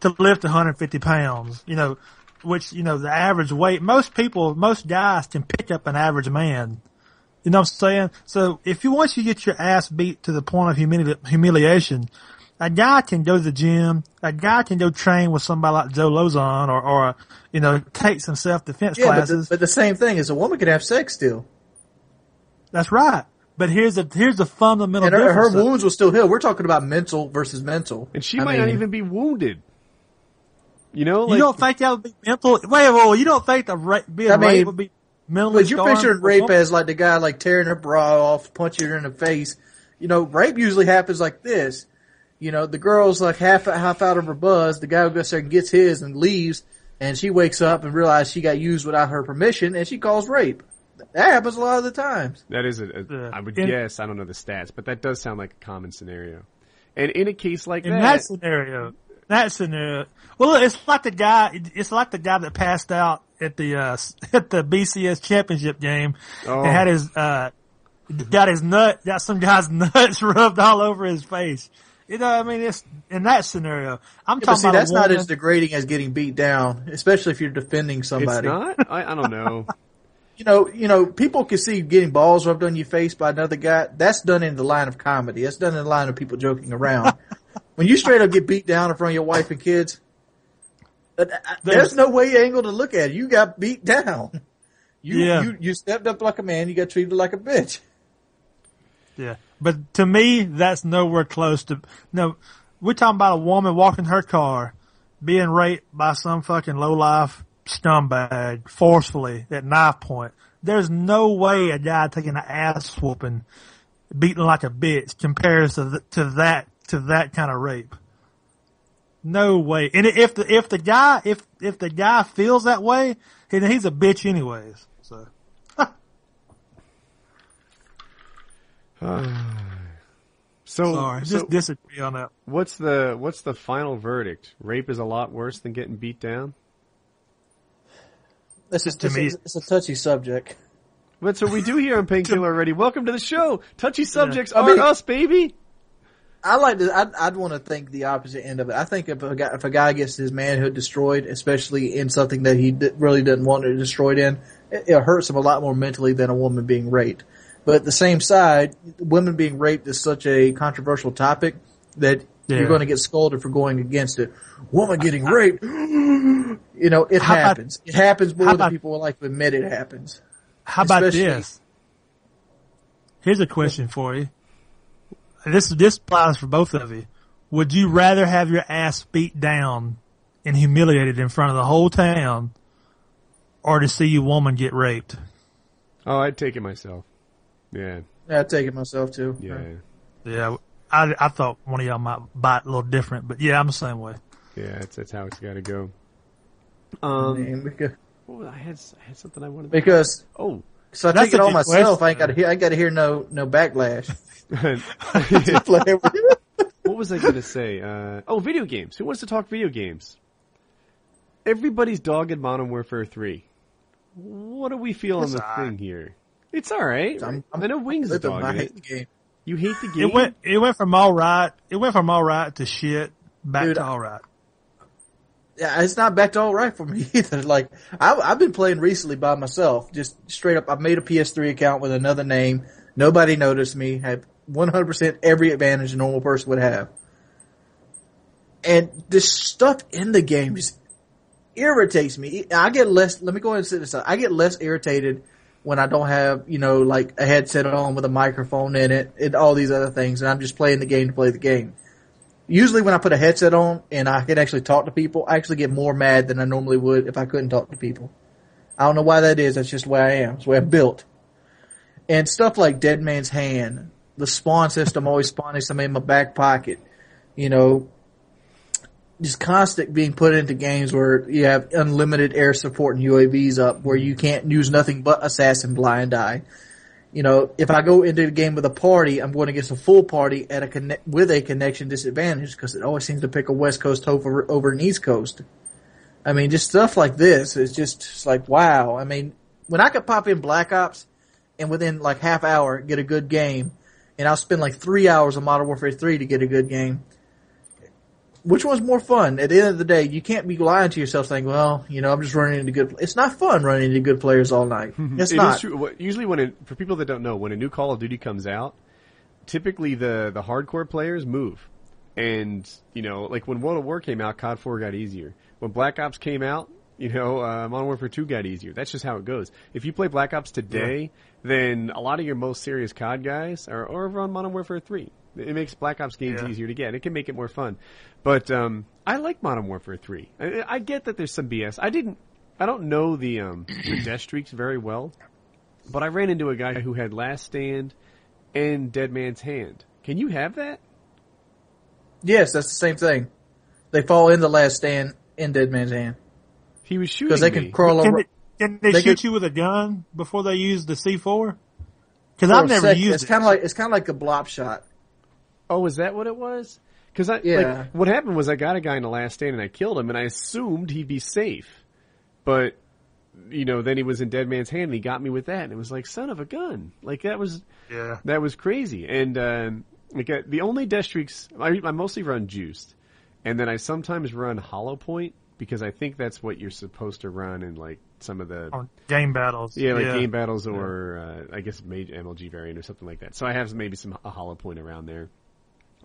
to lift 150 pounds. You know, which you know the average weight. Most people, most guys can pick up an average man. You know what I'm saying? So if you once you get your ass beat to the point of humili- humiliation, a guy can go to the gym. A guy can go train with somebody like Joe Lauzon or, or you know, take some self defense Yeah, but classes. the, but the same thing is a woman can have sex still, That's right. But here's the here's the fundamental difference and her, her wounds will still heal. We're talking about mental versus mental, And she I might not even be wounded. You know, you don't think that would be mental? Wait, wait, you don't think the ra- being I mean, raped would be mentally But you're picturing rape woman? as like the guy like tearing her bra off, punching her in the face. You know, rape usually happens like this. You know, the girl's like half half out of her buzz. The guy goes there and gets his and leaves, and she wakes up and realizes she got used without her permission, and she calls rape. That happens a lot of the times. that is a, a Yeah. I would In- guess. I don't know the stats, but that does sound like a common scenario. And in a case like in that, that scenario. That scenario. Well, it's like the guy. It's like the guy that passed out at the uh, at the BCS championship game Oh. and had his uh, got his nut, got some guy's nuts rubbed all over his face. You know, I mean, it's in that scenario. I'm Yeah, but talking see, about that's not as degrading as getting beat down, especially if you're defending it's somebody. not. I, I don't know. You know, you know, people can see getting balls rubbed on your face by another guy. That's done in the line of comedy. That's done in the line of people joking around. When you straight up get beat down in front of your wife and kids, there's no way angle to look at it. You got beat down. You, Yeah. you you stepped up like a man. You got treated like a bitch. Yeah. But to me, that's nowhere close to, no, we're talking about a woman walking her car, being raped by some fucking low life scumbag forcefully at knife point. There's no way a guy taking an ass whooping, beating like a bitch compares to, th- to that, to that kind of rape. No way. And if the, if the guy, if, if the guy feels that way, then he's a bitch anyways. So. Uh, so, Sorry, so just disagree on that. what's the what's the final verdict? Rape is a lot worse than getting beat down. This is To it's, me- a, it's a touchy subject. That's what we do here on Painkiller already. Welcome to the show. Touchy subjects I are mean- us, baby. I like to. I'd, I'd want to think the opposite end of it. I think if a guy, if a guy gets his manhood destroyed, especially in something that he d- really doesn't want it destroyed in, it, it hurts him a lot more mentally than a woman being raped. But at the same side, women being raped is such a controversial topic that Yeah. you're going to get scolded for going against it. Woman getting raped, you know, it How about- happens. it happens more than people would like to admit it happens. How about this? Here's a question for you. This this applies for both of you. Would you rather have your ass beat down and humiliated in front of the whole town, or to see your woman get raped? Oh, I'd take it myself. Yeah, Yeah, I'd take it myself too. yeah, Yeah, I, I thought one of y'all might bite a little different, but yeah, I'm the same way. yeah. That's that's how it's got to go. Um, mean, because, what was- I had I had something I wanted. To, because oh, so I That's take it all on good myself. I ain't got to hear. I got to hear no no backlash. what was I going to say? Uh, oh, video games. Who wants to talk video games? Everybody's dogging Modern Warfare 3. What do we feel on the alright. thing here? It's alright. I'm- I'm I know Wings is Living my dogging it. hate the game. You hate the game? It went it went from all right. It went from all right to shit back Dude, to all right. Yeah, it's not back to all right for me either. Like I, I've been playing recently by myself, just straight up. I've made a PS3 account with another name. Nobody noticed me. Had 100% every advantage a normal person would have. And this stuff in the game just irritates me. I get less. Let me go ahead and say this. out. I get less irritated when I don't have you know like a headset on with a microphone in it and all these other things, and I'm just playing the game to play the game usually when I put a headset on and I can actually talk to people, I actually get more mad than I normally would if I couldn't talk to people. I don't know why that is. That's just the way I am. It's the way I'm built. And stuff like Dead Man's Hand, the spawn system always spawning something in my back pocket, you know, just constant being put into games where you have unlimited air support and UAVs up where you can't use nothing but assassin blind eye you know, if I go into the game with a party, I'm going against a full party at a connect with a connection disadvantage because it always seems to pick a West Coast over over an East Coast. I mean, just stuff like this is just it's like wow. I mean, when I could pop in Black Ops and within like half hour get a good game, and I'll spend like three hours on Modern Warfare Three to get a good game. Which one's more fun? At the end of the day, you can't be lying to yourself saying, "Well, you know, I'm just running into good." It's not fun running into good players all night. It's It not. true. Usually, when it, for people that don't know, when a new Call of Duty comes out, typically the the hardcore players move, and you know, like when World at War came out, COD Four got easier. When Black Ops came out, you know, uh, Modern Warfare Two got easier. That's just how it goes. If you play Black Ops today, then a lot of your most serious COD guys are, are over on Modern Warfare Three. It makes Black Ops games Yeah. easier to get. It can make it more fun. But um, I like Modern Warfare Three. I, I get that there's some BS. I didn't. I don't know the um, the death streaks very well, but I ran into a guy who had Last Stand and Dead Man's Hand. Can you have that? Yes, that's the same thing. They fall in the last stand in Dead Man's Hand He was shooting because they me. can crawl Can over. they, can they, They shoot could- you with a gun before they use the C4? Because I've never sec- used It's it. kind of like it's kind of like a blop shot. Oh, is that what it was? Because I Yeah. like what happened was I got a guy in the Last Stand and I killed him, and I assumed he'd be safe, but you know, then he was in Dead Man's Hand and he got me with that, and it was like son of a gun. Like that was yeah. That was crazy. And um, like uh, the only death streaks, I, I mostly run juiced, and then I sometimes run hollow point because I think that's what you're supposed to run in like some of the game battles. yeah like game battles or uh, I guess mage MLG variant or something like that. So I have maybe some a hollow point around there.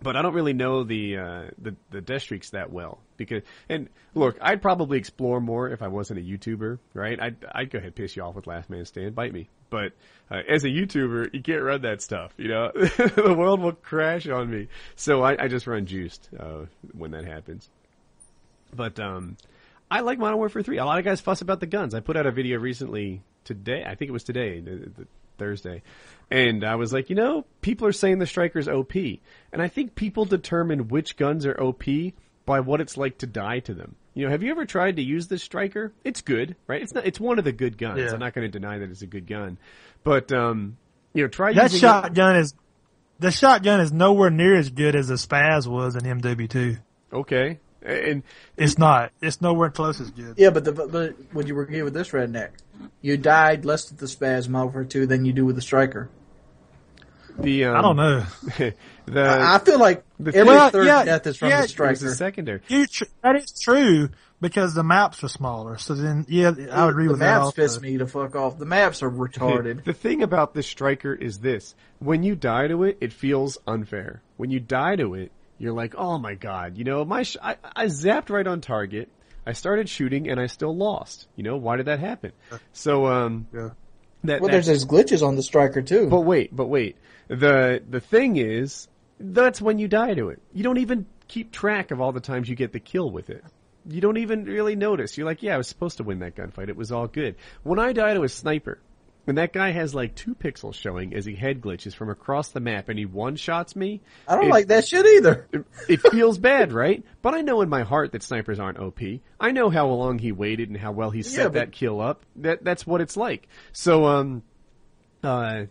But I don't really know the uh, the the death streaks that well because and look, I'd probably explore more if I wasn't a YouTuber, right? I'd I'd go ahead and piss you off with Last Man Stand, bite me. But uh, as a YouTuber, you can't run that stuff. You know, the world will crash on me. So I, I just run juiced uh, when that happens. But um, I like Modern Warfare 3. A lot of guys fuss about the guns. I put out a video recently today. I think it was today, the, the Thursday. And I was like, you know, people are saying the Striker's OP. And I think people determine which guns are OP by what it's like to die to them. You know, have you ever tried to use this Striker? It's good, right? It's not, it's one of the good guns. Yeah. I'm not going to deny that it's a good gun. But, um, you know, try That using shotgun is the shotgun is nowhere near as good as the Spaz was in MW2. Okay. And It's not. It's nowhere close as good. Yeah, but the but when you were here with this redneck, you died less with the spasm over two than you do with the striker. the, um, I don't know. the, I, I feel like the every Well, third yeah, death is from yeah, the it it a striker. secondary. You tr- that is true because the maps are smaller. So then, yeah, I would agree the with that. maps also. piss me to fuck off. The maps are retarded. The thing about the striker is this: when you die to it, it feels unfair. When you die to it, you're like, "Oh my god!" You know, my sh- I, I zapped right on target. I started shooting and I still lost. You know, why did that happen? So, um, Yeah. that, well, that- there's those glitches on the striker too. but wait, but wait. The the thing is, that's when you die to it. You don't even keep track of all the times you get the kill with it. You don't even really notice. You're like, yeah, I was supposed to win that gunfight. It was all good. When I die to a sniper, when that guy has like two pixels showing as he head glitches from across the map and he one shots me, I don't It- like that shit either. it, it feels bad, right? But I know in my heart that snipers aren't OP. I know how long he waited and how well he set Yeah, but- that kill up. That that's what it's like. So um, uh,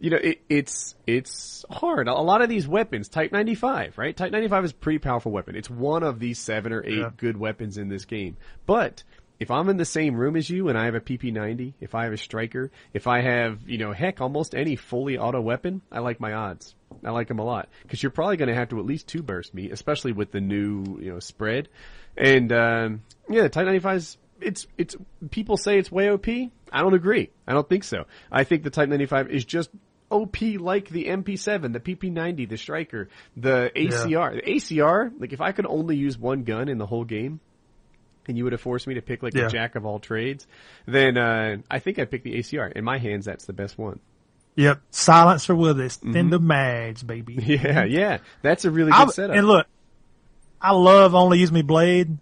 you know, it, it's it's hard. A lot of these weapons, Type 95, right? Type 95 is a pretty powerful weapon. It's one of these seven or eight Yeah. good weapons in this game. But if I'm in the same room as you and I have a PP90, if I have a striker, if I have, you know, heck, almost any fully auto weapon, I like my odds. I like them a lot because you're probably going to have to at least two burst me, especially with the new, you know, spread. And um, yeah, the Type 95 is it's it's people say it's way OP. I don't agree. I don't think so. I think the Type 95 is just OP like the MP7, the PP90, the Striker, the ACR. The ACR, like if I could only use one gun in the whole game, and you would have forced me to pick like Yeah. a jack of all trades, then uh, I think I'd pick the ACR. In my hands, that's the best one. Yep. Silencer with the mags, baby. Yeah, yeah, that's a really I, good setup. and look, I love only use me blade,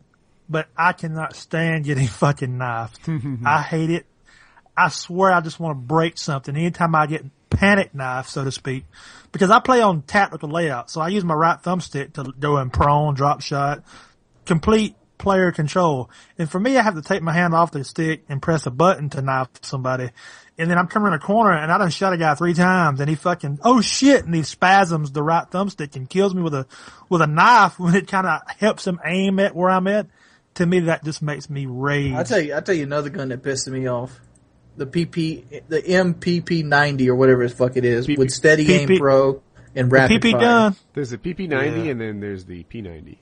but I cannot stand getting fucking knifed. I hate it. I swear I just want to break something anytime I get panic knife, so to speak, because I play on tactical layout. So I use my right thumbstick to go in prone, drop shot, complete player control. And for me, I have to take my hand off the stick and press a button to knife somebody. And then I'm coming in a corner and I done shot a guy three times and he fucking, oh shit, and he spasms the right thumbstick and kills me with a, with a knife when it kind of helps him aim at where I'm at. To me, that just makes me rage. I tell you, I tell you another gun that pissed me off. The PP, the MPP ninety or whatever the fuck it is, PP with Steady Aim Pro and rapid PP fire. gun. there's the PP90 Yeah. and then there's the P90.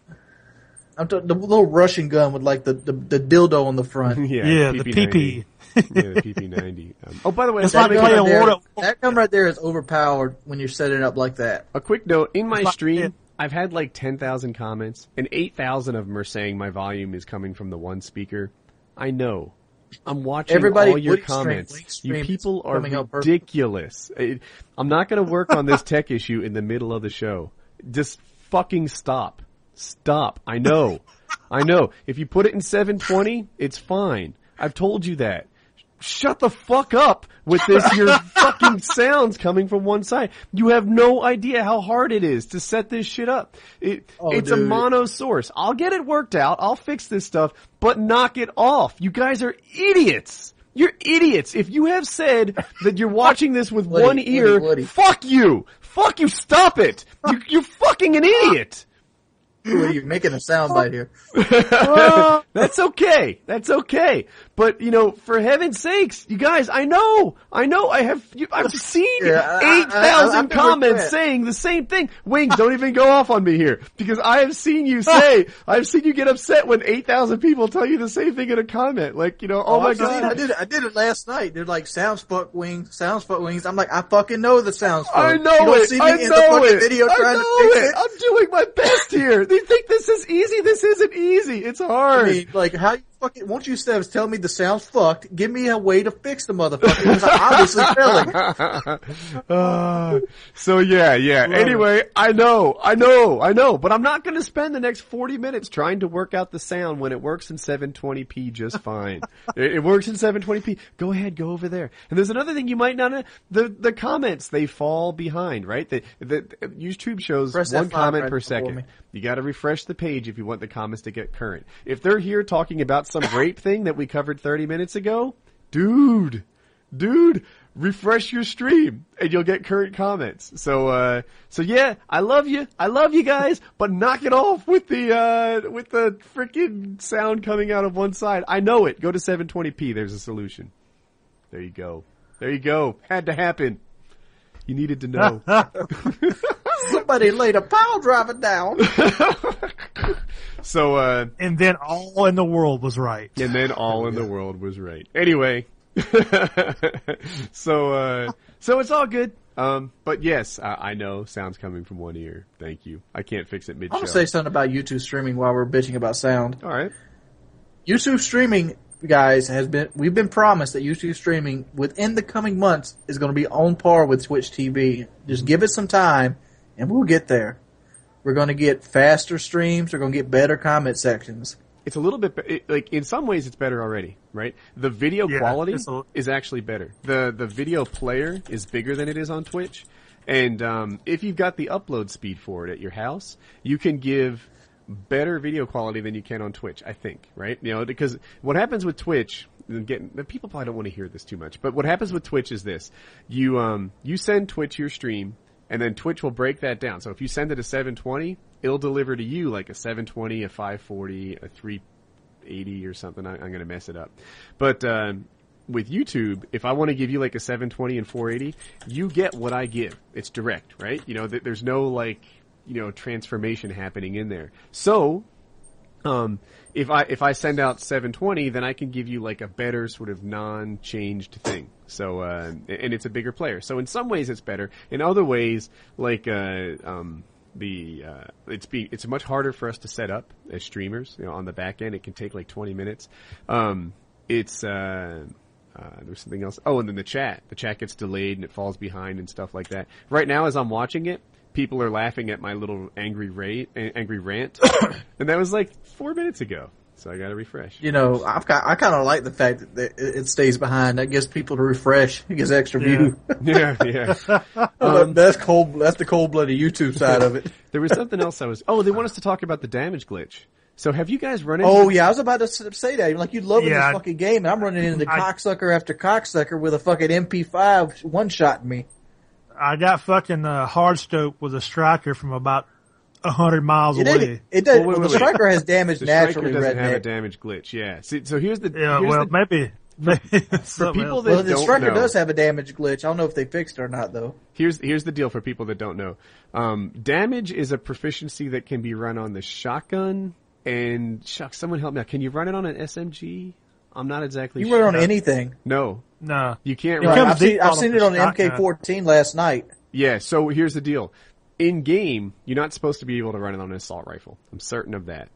I'm t- the little Russian gun with like the, the, the dildo on the front. yeah, Yeah, the PP90. PP. yeah, the PP90. Um, oh, by the way, It's a like playing gun right there, water- that gun right there is overpowered when you're setting it up like that. A quick note, in my stream, yeah. I've had like 10,000 comments, and 8,000 of them are saying my volume is coming from the one speaker. I know. I'm watching Everybody all your would stream, comments. You people are coming out perfect. ridiculous. It- I'm not going to work on this tech issue in the middle of the show. Just fucking stop. Stop. I know. I know. If you put it in 720, it's fine. I've told you that shut the fuck up with this your fucking sounds coming from one side. You have no idea how hard it is to set this shit up. It, Oh, it's a mono source. I'll get it worked out. I'll fix this stuff, but knock it off. You guys are idiots. You're idiots. If you have said that you're watching this with one ear, fuck you. Fuck you. Stop it. You, you're fucking an idiot. You're you making a sound soundbite here. That's okay. That's okay. But you know, for heaven's sakes, you guys, I know, I know, I have, you, I've seen Yeah, I- I- eight I- thousand I've been comments saying the same thing. Wings, don't even go off on me here because I have seen you say, I've seen you get upset when eight thousand people tell you the same thing in a comment. Like, you know, oh, oh my I've seen- god, I did it. I did it last night. They're like sounds fuck wings, sounds fuck wings. I'm like, I fucking know the sounds. Fuck. I know you don't it. See me I in the know it. video I know to fix it. it. I'm doing my best here. They think this is easy. This isn't easy. It's hard. I mean, like, how you fucking, won't you steps tell me the sound's fucked? Give me a way to fix the motherfucker. Because I'm obviously failing. Uh, so yeah, yeah. Anyway, I know, I know, I know, but I'm not going to spend the next 40 minutes trying to work out the sound when it works in 720p just fine. it, it works in 720p. Go ahead, go over there. And there's another thing you might not know. The, the comments, they fall behind, right? The, the, YouTube shows Press one F5 comment right per second. You gotta refresh the page if you want the comments to get current. If they're here talking about some rape thing that we covered 30 minutes ago, dude, dude, refresh your stream and you'll get current comments. So, uh, so yeah, I love you. I love you guys, but knock it off with the, uh, with the freaking sound coming out of one side. I know it. Go to 720p. There's a solution. There you go. There you go. Had to happen. You needed to know. Somebody laid a pile driver down. so, uh, And then all in the world was right. And then all in the world was right. Anyway, so uh, so it's all good. Um, but yes, I, I know sounds coming from one ear. Thank you. I can't fix it mid I'm show. gonna say something about YouTube streaming while we're bitching about sound. All right. YouTube streaming, guys, has been we've been promised that YouTube streaming within the coming months is going to be on par with Twitch TV. Just give it some time, and we'll get there. We're going to get faster streams. We're going to get better comment sections. it's a little bit it, like in some ways it's better already, right? The video Yeah, quality it's a- is actually better. the The video player is bigger than it is on Twitch, and um, if you've got the upload speed for it at your house, you can give better video quality than you can on Twitch. I think, right? You know, because what happens with Twitch. and Getting, the people probably don't want to hear this too much, but what happens with Twitch is this: you um you send Twitch your stream, and then Twitch will break that down. So if you send it a 720, it'll deliver to you like a 720, a 540, a 380 or something. I, I'm going to mess it up. But um, with YouTube, if I want to give you like a 720 and 480, you get what I give. It's direct, right? You know, th- there's no like, you know, transformation happening in there. So, um, if I if I send out 720, then I can give you like a better sort of non-changed thing. So uh, and it's a bigger player. So in some ways it's better. In other ways, like uh, um, the uh, it's be it's much harder for us to set up as streamers. You know, on the back end, it can take like 20 minutes. Um, it's uh, uh, there's something else. Oh, and then the chat. The chat gets delayed and it falls behind and stuff like that. Right now, as I'm watching it, people are laughing at my little angry rate, angry rant, and that was like four minutes ago. So I got to refresh. You know, I've got, I kind of like the fact that it- it stays behind. That gives people to refresh. It gives extra Yeah. view. yeah, yeah. Oh, but that's cold. That's the cold blooded YouTube side of it. There was something else I was. Oh, they want us to talk about the damage glitch. So have you guys run into? Oh yeah, I was about to say that. Like you loving Yeah, this fucking game, and I'm running into I- cocksucker after cocksucker with a fucking MP5 one shot me. I got fucking uh, hard scope with a striker from about a hundred miles It, away. did, it does. Well, wait, the wait, wait. striker has damage the striker naturally. doesn't have a damage glitch. Yeah. See, so here's the. yeah, here's well, the, maybe. maybe for people that Well, the don't striker know, does have a damage glitch. I don't know if they fixed it or not though. Here's here's the deal for people that don't know. Um, damage is a proficiency that can be run on the shotgun. And shucks, someone help me out. Can you run it on an SMG? I'm not exactly. You sure. run on anything. No, no. you can't It run. Right, I've seen, I've seen it on the. MK14 last night. Yeah, so here's the deal. In game, you're not supposed to be able to run it on an assault rifle. I'm certain of that.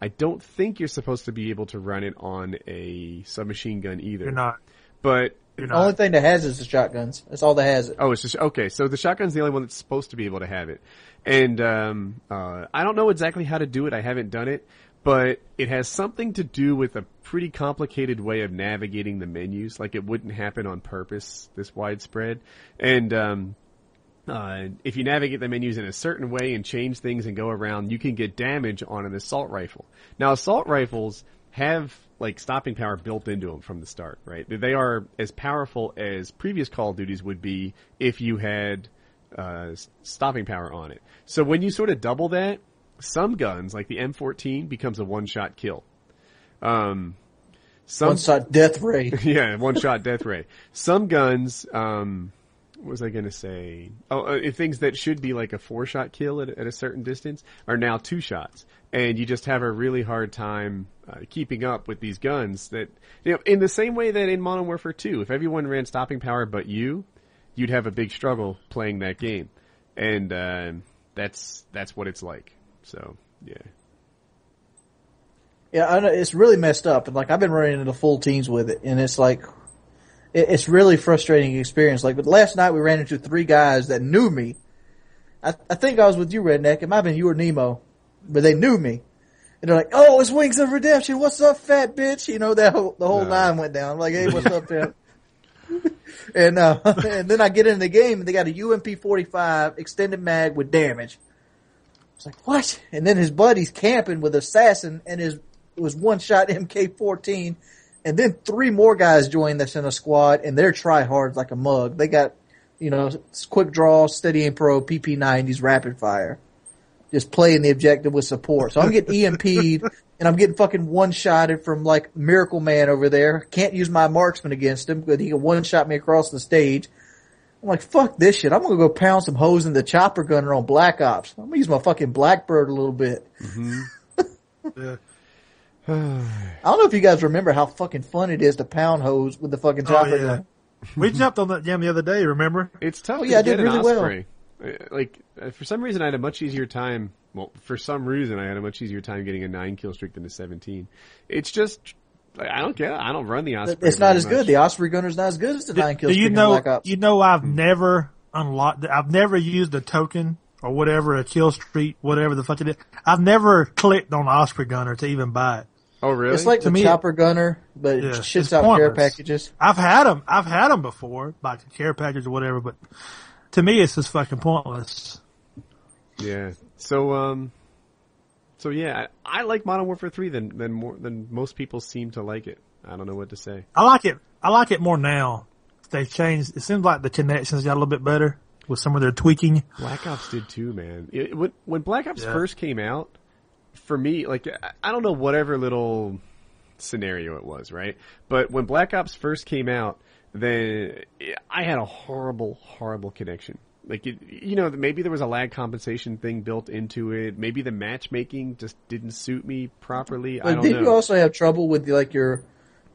I don't think you're supposed to be able to run it on a submachine gun either. You're not. But You're The only thing that has is the shotguns. That's all that has it. oh, it's just okay. So the shotgun's the only one that's supposed to be able to have it, and um, uh, I don't know exactly how to do it. I haven't done it, but it has something to do with a pretty complicated way of navigating the menus. Like it wouldn't happen on purpose this widespread, and um, uh, if you navigate the menus in a certain way and change things and go around, you can get damage on an assault rifle. Now, assault rifles have like stopping power built into them from the start, right? They are as powerful as previous Call of Duties would be if you had uh, stopping power on it. So when you sort of double that, some guns like the M14 becomes a one-shot kill. Um, some One shot death ray. yeah, one shot death ray. Some guns, um, what was I going to say? Oh, uh, things that should be like a four shot kill at, at a certain distance are now two shots. And you just have a really hard time uh, keeping up with these guns that, you know, in the same way that in Modern Warfare 2, if everyone ran stopping power but you, you'd have a big struggle playing that game. And, uh, that's, that's what it's like. So, yeah. Yeah, I know, it's really messed up. And like I've been running into full teams with it, and it's like it, it's really frustrating experience. Like, but last night we ran into three guys that knew me. I, I think I was with you, Redneck. It might have been you or Nemo, but they knew me. And they're like, "Oh, it's Wings of Redemption. What's up, fat bitch?" You know that whole, the whole No. line went down. I'm like, "Hey, what's up, pimp?" and uh, and then I get in the game and they got a UMP 45 extended mag with damage. It's like what? And then his buddy's camping with assassin and his it was one shot MK14, and then three more guys joined us in a squad, and they're try hard like a mug. They got, you know, quick draw, steady aim pro, PP90s, rapid fire, just playing the objective with support. So I'm getting EMP'd, and I'm getting fucking one shotted from like Miracle Man over there. Can't use my marksman against him, but he can one shot me across the stage. I'm like, fuck this shit. I'm gonna go pound some hoes in the chopper gunner on Black Ops. I'm gonna use my fucking Blackbird a little bit. Yeah. I don't know if you guys remember how fucking fun it is to pound hose with the fucking Oh, chopper yeah. gun. We jumped on that jam the other day, remember? It's tough Oh, to yeah, I did an really well. Osprey. Uh, Like uh, for some reason, I had a much easier time. Well, for some reason, I had a much easier time getting a nine kill streak than a seventeen. It's just like, I don't care. I don't run the Osprey. It's not as much. good. The Osprey gunner's not as good as the Do, nine kill do you know? Black Ops. You know, I've never unlocked. I've never used a token or whatever, a kill streak, whatever the fuck it is. I've never clicked on Osprey Gunner to even buy it. Oh, really? It's like the me- chopper gunner, but it Yeah, shits it's out care pointless. packages. I've had them. I've had them before, like care package or whatever. But to me, it's just fucking pointless. Yeah. So um, so yeah, I, I like Modern Warfare three than than more than most people seem to like it. I don't know what to say. I like it. I like it more now. They've changed. It seems like the connections got a little bit better with some of their tweaking. Black Ops did too, man. It, when when Black Ops Yeah. first came out, for me, like I- I don't know whatever little scenario it was, right? But when Black Ops first came out, then I had a horrible, horrible connection. Like it, you know, maybe there was a lag compensation thing built into it. Maybe the matchmaking just didn't suit me properly. I don't did know. you also have trouble with like your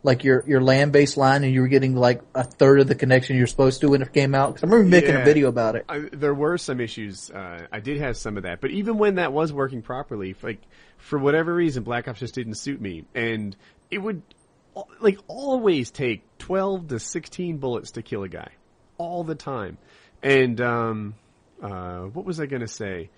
like your your land based line, and you were getting like a third of the connection you're supposed to when it came out? 'Cause I remember making Yeah. a video about it. I, there were some issues. Uh, I did have some of that, but even when that was working properly, like for whatever reason, Black Ops just didn't suit me, and it would like always take twelve to sixteen bullets to kill a guy, all the time. And um, uh, what was I going to say?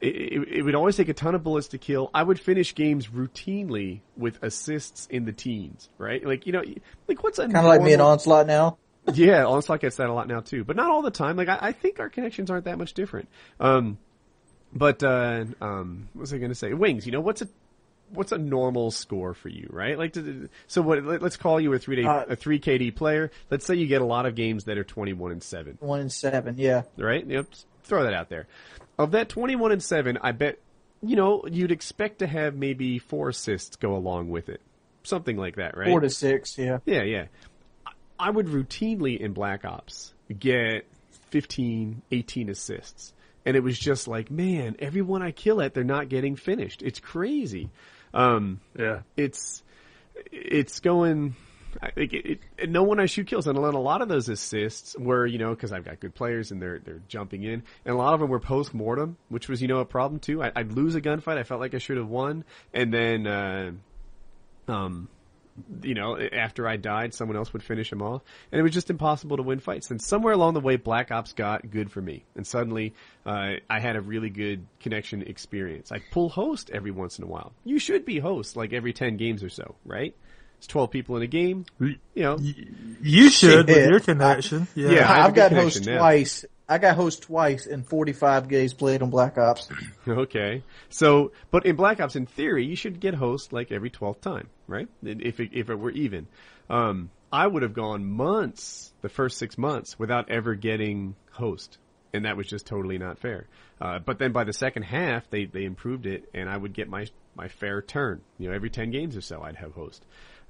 It, it, it would always take a ton of bullets to kill. I would finish games routinely with assists in the teens, right? Like you know, like what's Kind of like me and Onslaught now. yeah, Onslaught gets that a lot now too, but not all the time. Like I, I think our connections aren't that much different. Um, but uh, um, what was I going to say? Wings. You know what's a what's a normal score for you, right? Like, so what? Let, us call you a three day Uh, a three KD player. Let's say you get a lot of games that are twenty one and seven, One and seven, yeah. right? Just throw that out there. Of that twenty one and seven, I bet you know you'd expect to have maybe four assists go along with it, something like that, right? Four to six, yeah. Yeah, yeah. I- I would routinely in Black Ops get 15, 18 assists. And it was just like, man, everyone I kill at, they're not getting finished. It's crazy. Um, Yeah. it's, it's going, I think it, it, no one I shoot kills. And a lot of those assists were, you know, cause I've got good players and they're, they're jumping in. And a lot of them were post-mortem, which was, you know, a problem too. I, I'd lose a gunfight. I felt like I should have won. And then, uh, um, you know, after I died, someone else would finish him off, and it was just impossible to win fights. And somewhere along the way, Black Ops got good for me, and suddenly uh, I had a really good connection experience. I pull host every once in a while. You should be host like every ten games or so, right? It's twelve people in a game. You know, You should with your connection. Yeah. Yeah. I have a I've got host now. twice. I got host twice in 45 games played on Black Ops. Okay. So, but in Black Ops, in theory, you should get host like every twelfth time, right? If it, if it were even, um, I would have gone months, the first six months, without ever getting host, and that was just totally not fair. Uh, but then by the second half, they they improved it, and I would get my my fair turn. You know, every ten games or so, I'd have host.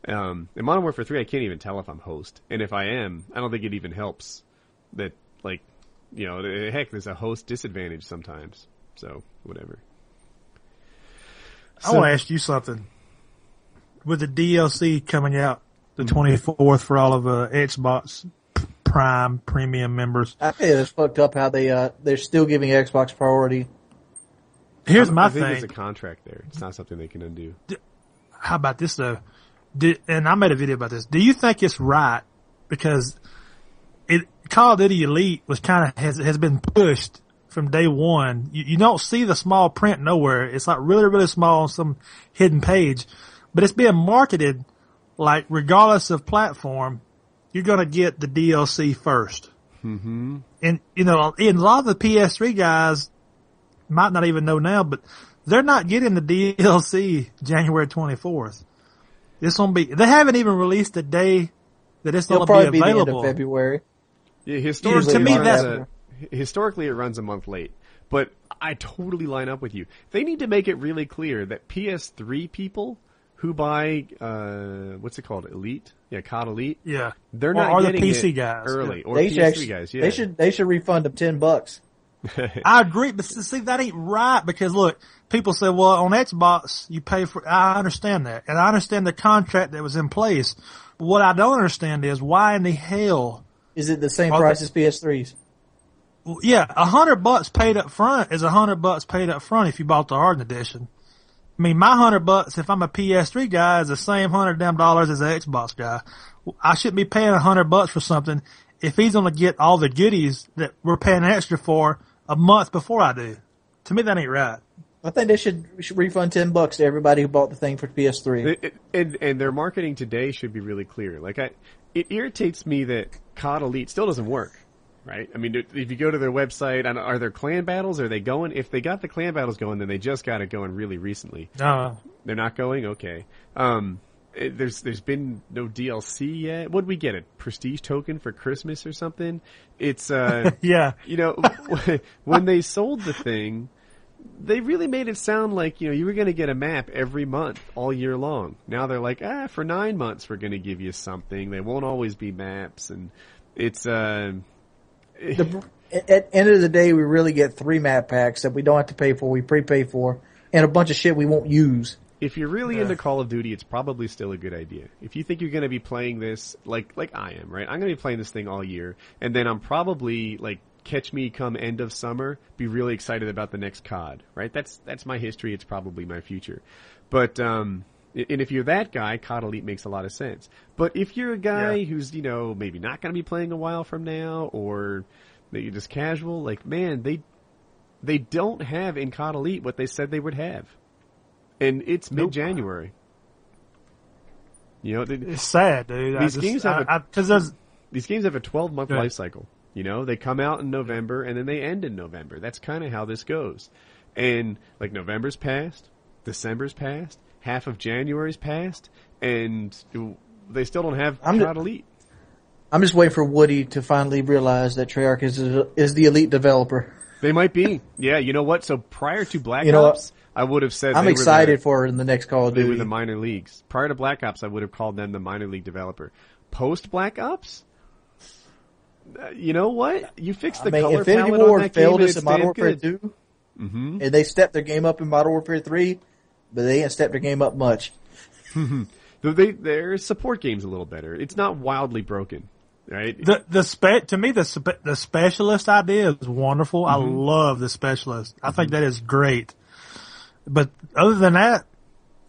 Um, in Modern Warfare 3, I can't even tell if I'm host. And if I am, I don't think it even helps that, like, you know, heck, there's a host disadvantage sometimes. So, whatever. I want to ask you something. With the DLC coming out the 24th for all of uh, Xbox Prime Premium members, I think it's fucked up how they uh they're still giving Xbox priority. here's I my think thing. there's a contract there. It's not something they can undo. How about this though? Did, and I made a video about this. Do you think it's right because it Call of Duty Elite was kind of has has been pushed from day one. You, you don't see the small print nowhere. It's like really really small on some hidden page, but it's being marketed like regardless of platform, you're gonna get the DLC 1st Mm-hmm. And you know, and a lot of the PS3 guys might not even know now, but they're not getting the DLC January 24th. This won't be, they haven't even released the day that it's going to be be the end of available. February. Yeah, historically, to me, it runs that's- a, historically it runs a month late. But I totally line up with you. They need to make it really clear that PS3 people who buy uh, what's it called, Elite, yeah, COD Elite, yeah. they're Or- not or the getting PC it guys. early, or They PS3 should actually, guys. Yeah, they should they should refund them ten bucks. I agree, but see, that ain't right because look, people say, well, on Xbox, you pay for, I understand that. And I understand the contract that was in place. What I don't understand is why in the hell Is it the same Okay. price as PS3s? Well, yeah, a hundred bucks paid up front is a hundred bucks paid up front if you bought the hardened edition. I mean, my hundred bucks if I'm a PS3 guy is the same hundred damn dollars as an Xbox guy. I shouldn't be paying a hundred bucks for something if he's gonna get all the goodies that we're paying extra for a month before I do. To me, that ain't right. I think they should, should refund ten bucks to everybody who bought the thing for PS3. It- it- and and their marketing today should be really clear. Like I, it irritates me that COD Elite still doesn't work. Right? I mean, if you go to their website, are there clan battles? Are they going? If they got the clan battles going, then they just got it going really recently. No, They're not going. Okay. Um, it- there's there's been no DLC yet. What did we get? A prestige token for Christmas or something? It's uh, yeah, you know, when they sold the thing, they really made it sound like you know you were going to get a map every month all year long. Now they're like, ah, for nine months we're going to give you something. They won't always be maps, and it's uh, the, at end of the day, we really get three map packs that we don't have to pay for, we prepay for, and a bunch of shit we won't use. if you're really Yeah. into Call of Duty, it's probably still a good idea. If you think you're going to be playing this like like I am, right? I'm going to be playing this thing all year, and then I'm probably like catch me come end of summer, be really excited about the next COD, right? That's that's my history. It's probably my future. But um, and if you're that guy, COD Elite makes a lot of sense. But if you're a guy Yeah. who's you know maybe not going to be playing a while from now, or that you're just casual, like man, they they don't have in COD Elite what they said they would have, and it's Nope. mid January. You know, they, it's sad, dude. I These just, games have a- I, I, cause there's these games have a 12 month life cycle. You know, they come out in November and then they end in November. That's kind of how this goes. And like November's passed, December's passed, half of January's passed, and they still don't have I'm Elite. I'm just waiting for Woody to finally realize that Treyarch is is the elite developer. They might be. yeah, you know what? So prior to Black You? Ops, I would have said I'm they excited Were the, for in the next Call of they were the minor leagues. Prior to Black Ops, I would have called them the minor league developer. Post Black Ops, you know what? You fixed the I mean, color Infinity palette on War that game failed and us it's in Modern damn Warfare good. 2, Mm-hmm. and they stepped their game up in Modern Warfare 3, but they didn't step their game up much. They their support game's a little better. It's not wildly broken, right? the the spe- to me the spe- the specialist idea is wonderful. I Mm-hmm. love the specialist. I think that is great. But other than that,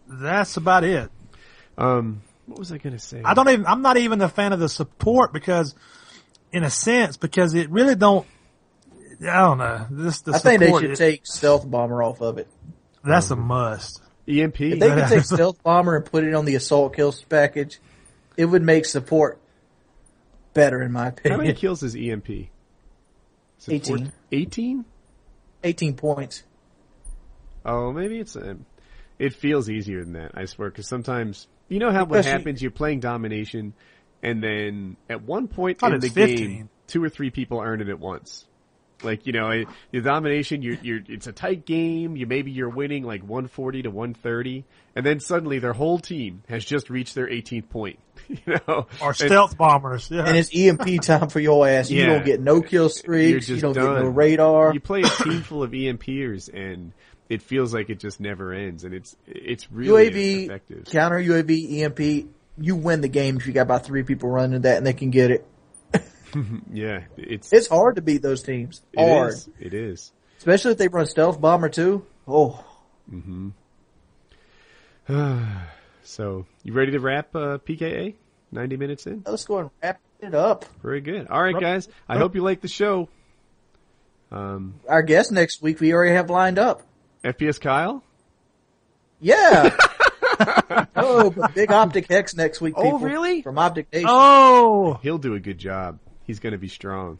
that's about it. um, what was I gonna say? I don't even. I'm not even a fan of the support because, in a sense, because it really don't. I don't know. This the I think they should it- take Stealth Bomber off of it. That's a must. EMP. If they could take Stealth Bomber and put it on the Assault Kills package, it would make support better, in my opinion. How many kills is EMP? Is 18. 18? 18 points. Oh, maybe it's. Uh, it feels easier than that. I swear, because sometimes you know how what Because you- happens. You're playing domination, and then at one point in the it's game, two or three people earn it at once. Like you know, the domination. You're, you're. It's a tight game. You maybe you're winning like 140 to 130, and then suddenly their whole team has just reached their 18th point. You know, Or And- stealth bombers. Yeah. And it's EMP time for your ass. You Yeah. don't get no kill You're streaks. You don't done. get no radar. You play a team full of EMPers, and it feels like it just never ends, and it's it's really UAV, effective. counter UAV, EMP, you win the game if you got about three people running that and they can get it. Yeah, it's It's hard to beat those teams. it Hard. is. It is. Especially if they run Stealth Bomber too. Oh, So, you ready to wrap uh, PKA? 90 minutes in? let's go and wrap it up. Very good. All right, guys. I hope you like the show. Um, Our guest next week we already have lined up. FPS Kyle? Yeah. oh, but Big Optic Hex next week. Oh, really? From Optic Nation. oh, He'll do a good job. He's going to be strong.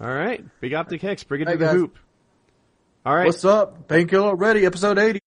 All right. Big Optic Hex. Bring it Hey, to the hoop. All right. What's up? Painkiller Already, episode 80.